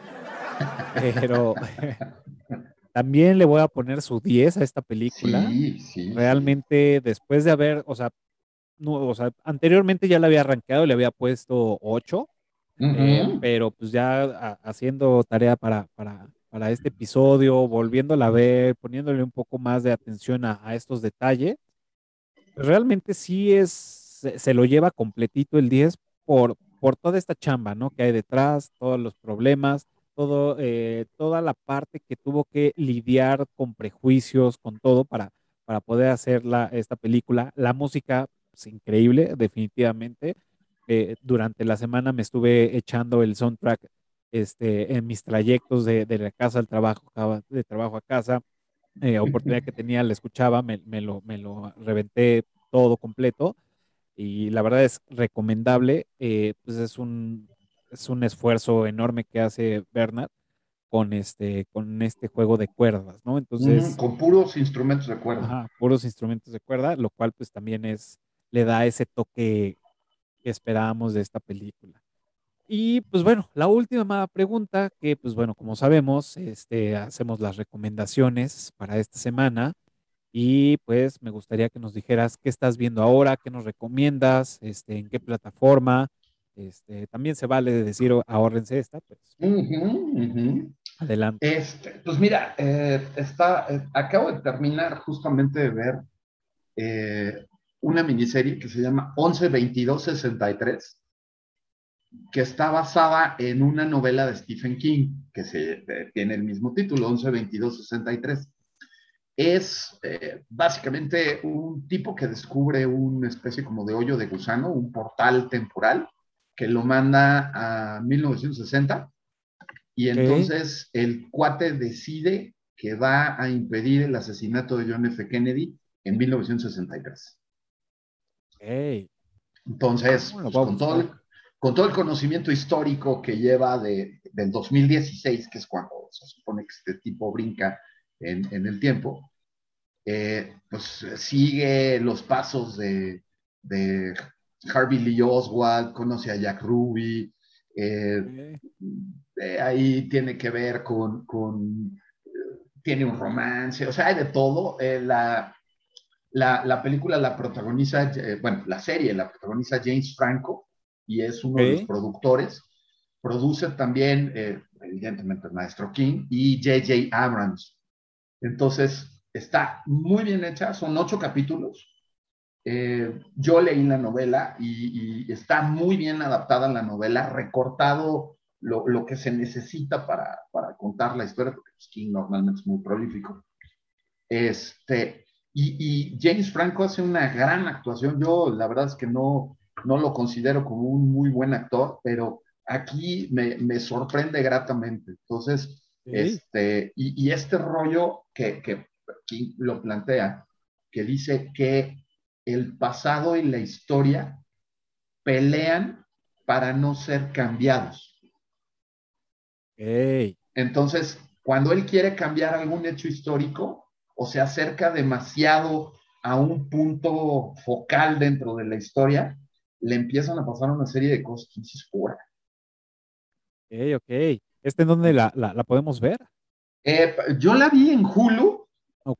(laughs) pero (laughs) también le voy a poner su 10 a esta película. Sí, sí. Realmente, después de haber, o sea, no, o sea, anteriormente ya le había arranqueado, le había puesto 8, eh, pero pues ya haciendo tarea para, para, para, este episodio, volviéndola a ver, poniéndole un poco más de atención a, a estos detalles, realmente sí es se, lo lleva completito el 10 por, por toda esta chamba, ¿no? Que hay detrás, todos los problemas, todo, eh, toda la parte que tuvo que lidiar con prejuicios, con todo para, para poder hacer la, esta película. La música pues, increíble, definitivamente. Eh, durante la semana me estuve echando el soundtrack este, en mis trayectos de, de la casa al trabajo, de trabajo a casa. Eh, oportunidad que tenía, la escuchaba, me, me, lo, me lo reventé todo completo y la verdad es recomendable, eh, pues es un, es un esfuerzo enorme que hace Bernard con este, con este juego de cuerdas, ¿no? Entonces... con puros instrumentos de cuerda. Ajá, puros instrumentos de cuerda, lo cual pues también es, le da ese toque que esperábamos de esta película. Y pues bueno, la última pregunta, que pues bueno, como sabemos, este, hacemos las recomendaciones para esta semana y pues me gustaría que nos dijeras qué estás viendo ahora, qué nos recomiendas, este, en qué plataforma. Este, también se vale decir ahórrense esta, pues adelante. Este, pues mira, eh, está, eh, acabo de terminar justamente de ver eh, una miniserie que se llama 11-22-63, que está basada en una novela de Stephen King, que se, eh, tiene el mismo título, 11-22-63. Es eh, básicamente un tipo que descubre una especie como de hoyo de gusano, un portal temporal, que lo manda a 1960 y entonces el cuate decide que va a impedir el asesinato de John F. Kennedy en 1963. Ok. Entonces, Ah, pues, con, todo el, con todo el conocimiento histórico que lleva de, del 2016, que es cuando se supone que este tipo brinca en, en el tiempo, eh, pues sigue los pasos de, de Harvey Lee Oswald, conoce a Jack Ruby, eh, eh, ahí tiene que ver con, con, eh, tiene un romance, o sea, hay de todo. Eh, la, la, la película la protagoniza, eh, bueno, la serie la protagoniza James Franco y es uno de los productores. Produce también, eh, evidentemente, el maestro King y J.J. Abrams. Entonces, está muy bien hecha, son ocho capítulos. Eh, yo leí la novela y, y está muy bien adaptada la novela, recortado lo, lo que se necesita para, para, contar la historia, porque King normalmente es muy prolífico. Este, y, y, James Franco hace una gran actuación. Yo la verdad es que no, no lo considero como un muy buen actor, pero aquí me, me sorprende gratamente. Entonces, Ok. este, y, y este rollo que, que King lo plantea, que dice que el pasado y la historia pelean para no ser cambiados. Ok. Entonces, cuando él quiere cambiar algún hecho histórico o se acerca demasiado a un punto focal dentro de la historia, le empiezan a pasar una serie de cosas que dices fuera. Ok, ok. ¿Este en dónde la, la, la podemos ver? Eh, yo la vi en Hulu,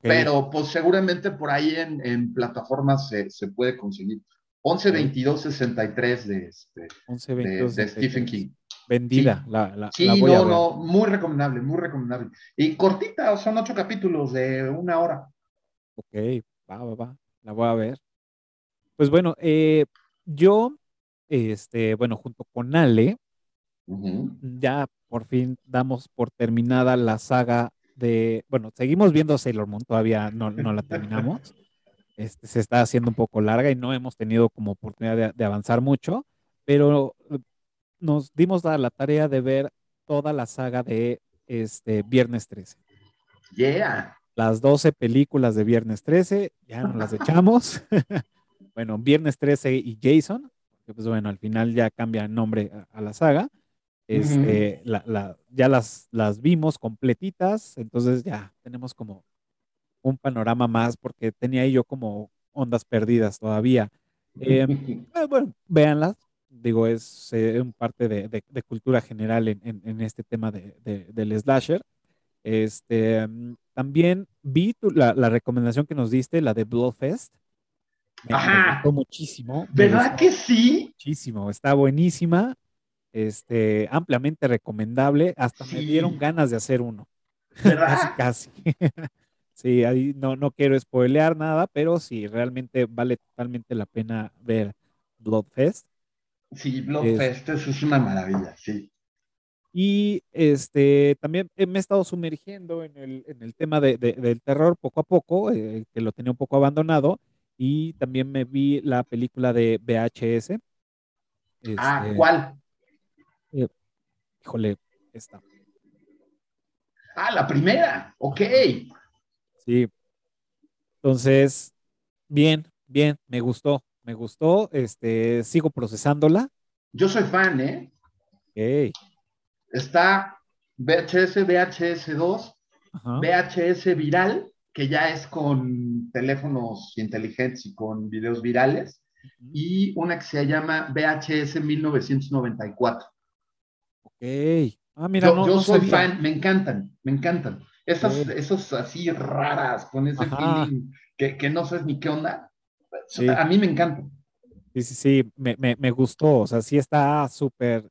pero pues seguramente por ahí en, en plataformas se, se, puede conseguir. 11 22 63 de, este, 11, de, 22, de Stephen King. Vendida. Sí, la, la, sí la voy no, a ver. no, muy recomendable, muy recomendable. Y cortita, son ocho capítulos de una hora. Ok, va, va, va. La voy a ver. Pues bueno, eh, yo, este, bueno, junto con Ale, Uh -huh. ya por fin damos por terminada la saga de, bueno, seguimos viendo Sailor Moon, todavía no, no la terminamos. (laughs) Este, se está haciendo un poco larga y no hemos tenido como oportunidad de, de avanzar mucho, pero nos dimos la, la, tarea de ver toda la saga de este Viernes 13. Yeah. Las 12 películas de Viernes 13, ya nos las echamos. (laughs) bueno, Viernes 13 y Jason, que pues bueno, al final ya cambia nombre a, a la saga. Este, uh -huh. la, la, ya las, las vimos completitas, entonces ya tenemos como un panorama más, porque tenía yo como ondas perdidas todavía. Eh, (laughs) eh, bueno, véanlas, digo, es eh, un parte de, de, de, cultura general en, en, en este tema de, del slasher. Este, también vi tu, la, la, recomendación que nos diste, la de Bloodfest. Me, me gustó muchísimo. ¿Verdad que sí? Muchísimo, está buenísima este, ampliamente recomendable. Hasta sí. me dieron ganas de hacer uno. ¿Verdad? (laughs) casi, casi. Sí, ahí no, no quiero spoilear nada, pero sí, realmente vale totalmente la pena ver Bloodfest. Sí, Bloodfest es, es una maravilla, sí. Y este, también me he estado sumergiendo en el, en el tema de, de, del terror poco a poco, eh, que lo tenía un poco abandonado. Y también me vi la película de VHS. Este, ah, ¿cuál? Eh, híjole, esta. Ah, la primera, ok. Sí. Entonces, bien, bien, me gustó, me gustó. Este, sigo procesándola. Yo soy fan, ¿eh? Ok. Está VHS, VHS 2, Ajá. VHS viral, que ya es con teléfonos inteligentes y con videos virales, uh -huh. y una que se llama VHS 1994 Ah, mira, yo no, yo no soy sabía. fan, me encantan, me encantan. Esas, Sí. esos así raras, con ese Ajá. feeling que, que no sabes ni qué onda. Sí. A mí me encantan. Sí, sí, sí, me, me, me gustó, o sea, sí está súper...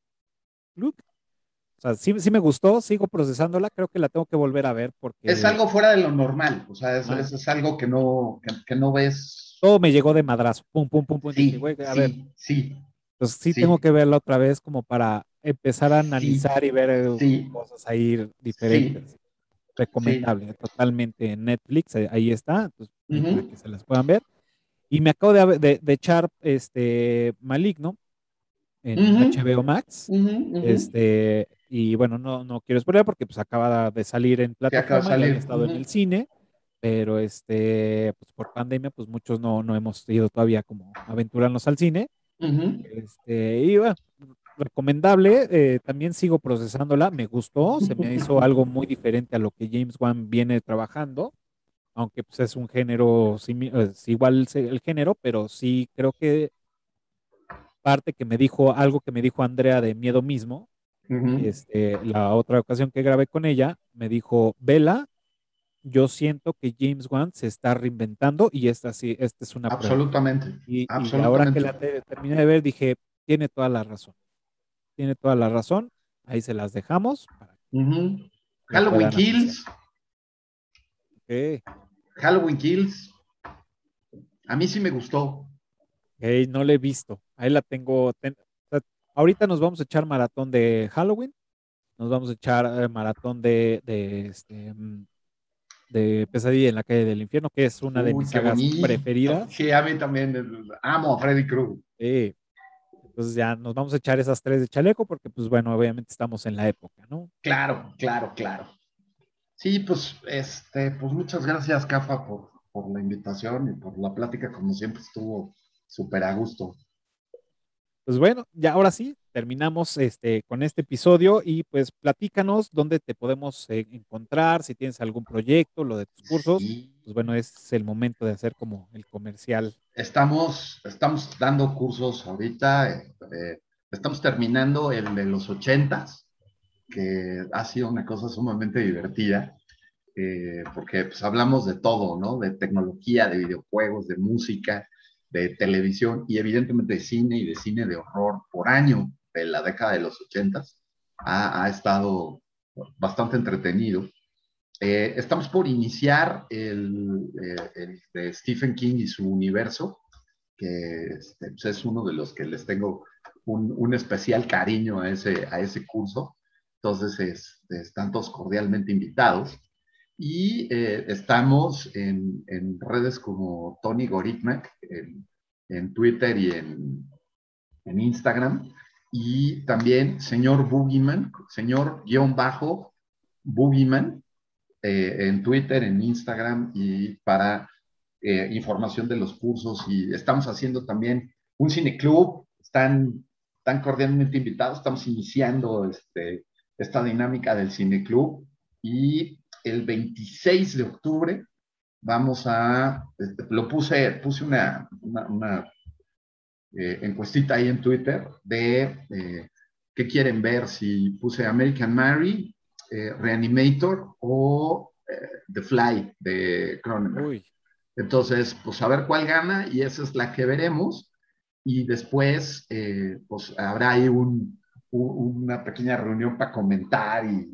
O sea, sí, sí me gustó, sigo procesándola, creo que la tengo que volver a ver porque Es algo fuera de lo normal, o sea, es, Ah. es- es algo que no, que, que no ves. todo me llegó de madrazo, pum, pum, pum, pum, Sí, dije, güey, a ver, sí, Entonces sí, tengo que verla otra vez como para empezar a analizar y ver cosas ahí diferentes. Recomendable, totalmente en Netflix, eh, ahí está, entonces, ahí para que se las puedan ver. Y me acabo de, de- de echar este Maligno en. HBO Max. Este, y bueno, no, no quiero spoiler porque pues acaba de salir en plataforma, ya salir, estado en el cine, pero este, pues por pandemia, pues muchos no, no hemos ido todavía como aventurarnos al cine. Este, y bueno, recomendable, eh, también sigo procesándola, me gustó, se me (laughs) hizo algo muy diferente a lo que James Wan viene trabajando, aunque pues es un género, es igual el género, pero sí creo que parte que me dijo, algo que me dijo Andrea de Miedo mismo, este, la otra ocasión que grabé con ella, me dijo, Vela, yo siento que James Wan se está reinventando y esta sí, esta es una prueba. Absolutamente. Y, y ahora absolutamente. que la te- terminé de ver, dije, tiene toda la razón. Tiene toda la razón. Ahí se las dejamos. Halloween Kills. Halloween Kills. A mí sí me gustó. ok, no la he visto. Ahí la tengo. ten- o sea, ahorita nos vamos a echar maratón de Halloween. Nos vamos a echar eh, maratón de, de, este, mm, de Pesadilla en la calle del infierno, que es una de Uy, mis sagas bonito. preferidas. Sí, a mí también. Amo a Freddy Krueger. Sí. Entonces ya nos vamos a echar esas tres de chaleco porque, pues bueno, obviamente estamos en la época, ¿no? Claro, claro, claro. Sí, pues, este, pues muchas gracias, Cafa, por, por la invitación y por la plática, como siempre estuvo súper a gusto. Pues bueno, ya ahora sí, terminamos este, con este episodio y pues platícanos dónde te podemos eh, encontrar, si tienes algún proyecto, lo de tus cursos, Sí. pues bueno, es el momento de hacer como el comercial. Estamos, estamos dando cursos ahorita, eh, eh, estamos terminando el de los ochentas, que ha sido una cosa sumamente divertida, eh, porque pues, hablamos de todo, ¿no? De tecnología, de videojuegos, de música, de televisión y evidentemente de cine y de cine de horror por año de la década de los ochentas. Ha, ha estado bastante entretenido. Eh, estamos por iniciar el, eh, el de Stephen King y su universo, que este, pues, es uno de los que les tengo un, un especial cariño a ese, a ese curso. Entonces, este, están todos cordialmente invitados. Y eh, estamos en, en redes como Tony Goriknak, en, en Twitter y en, en Instagram. Y también señor Boogeyman, señor guion bajo Boogeyman, eh, en Twitter, en Instagram y para eh, información de los cursos. Y estamos haciendo también un cineclub, están, están cordialmente invitados, estamos iniciando este, esta dinámica del cineclub y el 26 de octubre vamos a, este, lo puse, puse una, una, una eh, encuestita ahí en Twitter de eh, qué quieren ver, si puse American Mary, eh, Reanimator o The Fly de Cronenberg. Entonces, pues a ver cuál gana y esa es la que veremos. Y después, pues habrá ahí un, un- una pequeña reunión para comentar y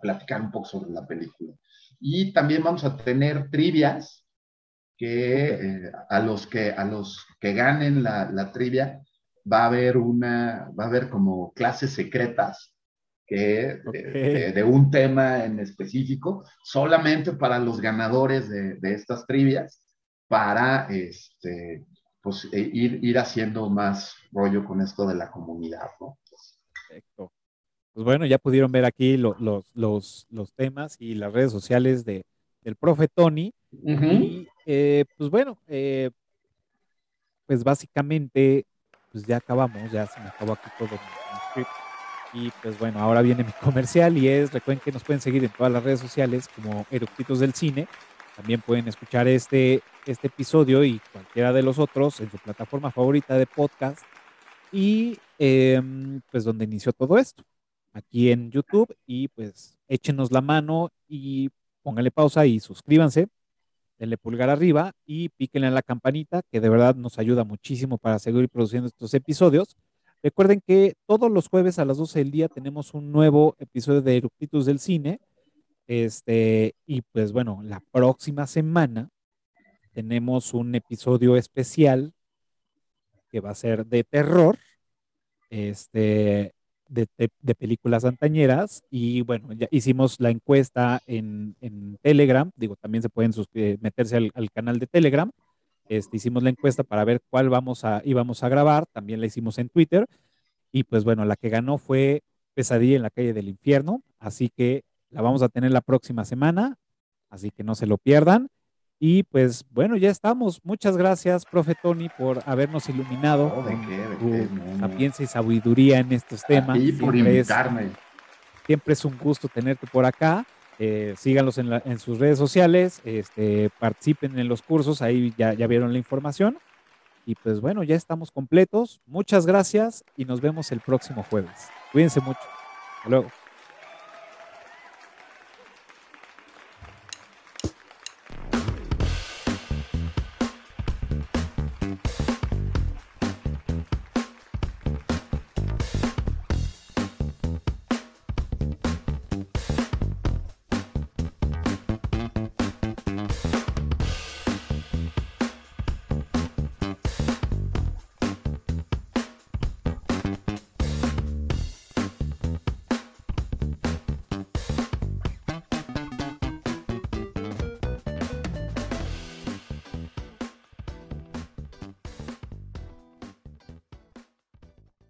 platicar un poco sobre la película. Y también vamos a tener trivias que eh, a los que a los que ganen la, la trivia va a haber una va a haber como clases secretas que Ok. de, de- de un tema en específico solamente para los ganadores de, de estas trivias para este pues e- ir, ir haciendo más rollo con esto de la comunidad, ¿no? perfecto. Pues bueno, ya pudieron ver aquí lo- los, los, los temas y las redes sociales de, del profe Tony. Y eh, pues bueno, eh, pues básicamente, pues ya acabamos, ya se me acabó aquí todo mi, mi script. Y pues bueno, ahora viene mi (laughs) comercial y es, recuerden que nos pueden seguir en todas las redes sociales como Eructitos del Cine. También pueden escuchar este, este episodio y cualquiera de los otros en su plataforma favorita de podcast. Y em, pues donde inició todo esto, aquí en YouTube y pues échenos la mano y pónganle pausa y suscríbanse, denle pulgar arriba y píquenle a la campanita que de verdad nos ayuda muchísimo para seguir produciendo estos episodios. Recuerden que todos los jueves a las 12 del día tenemos un nuevo episodio de Eructitus del Cine. Este, y pues bueno, la próxima semana tenemos un episodio especial que va a ser de terror, este, de, de, películas antañeras. Y bueno, ya hicimos la encuesta en, Telegram. Digo, también se pueden meterse al, al, canal de Telegram. Este, hicimos la encuesta para ver cuál vamos a, íbamos a grabar. También la hicimos en Twitter. Y pues bueno, la que ganó fue Pesadilla en la calle del infierno. Así que la vamos a tener la próxima semana. Así que no se lo pierdan. Y pues bueno, ya estamos. Muchas gracias, profe Tony, por habernos iluminado Oh, ¿de con qué? ¿De tu qué? Sapiencia y sabiduría en estos temas. Y por Siempre es- invitarme. siempre es un gusto tenerte por acá. Eh, síganlos en, la- en sus redes sociales, este, participen en los cursos, ahí ya, ya vieron la información. Y pues bueno, ya estamos completos. Muchas gracias y nos vemos el próximo jueves. Cuídense mucho. Hasta luego.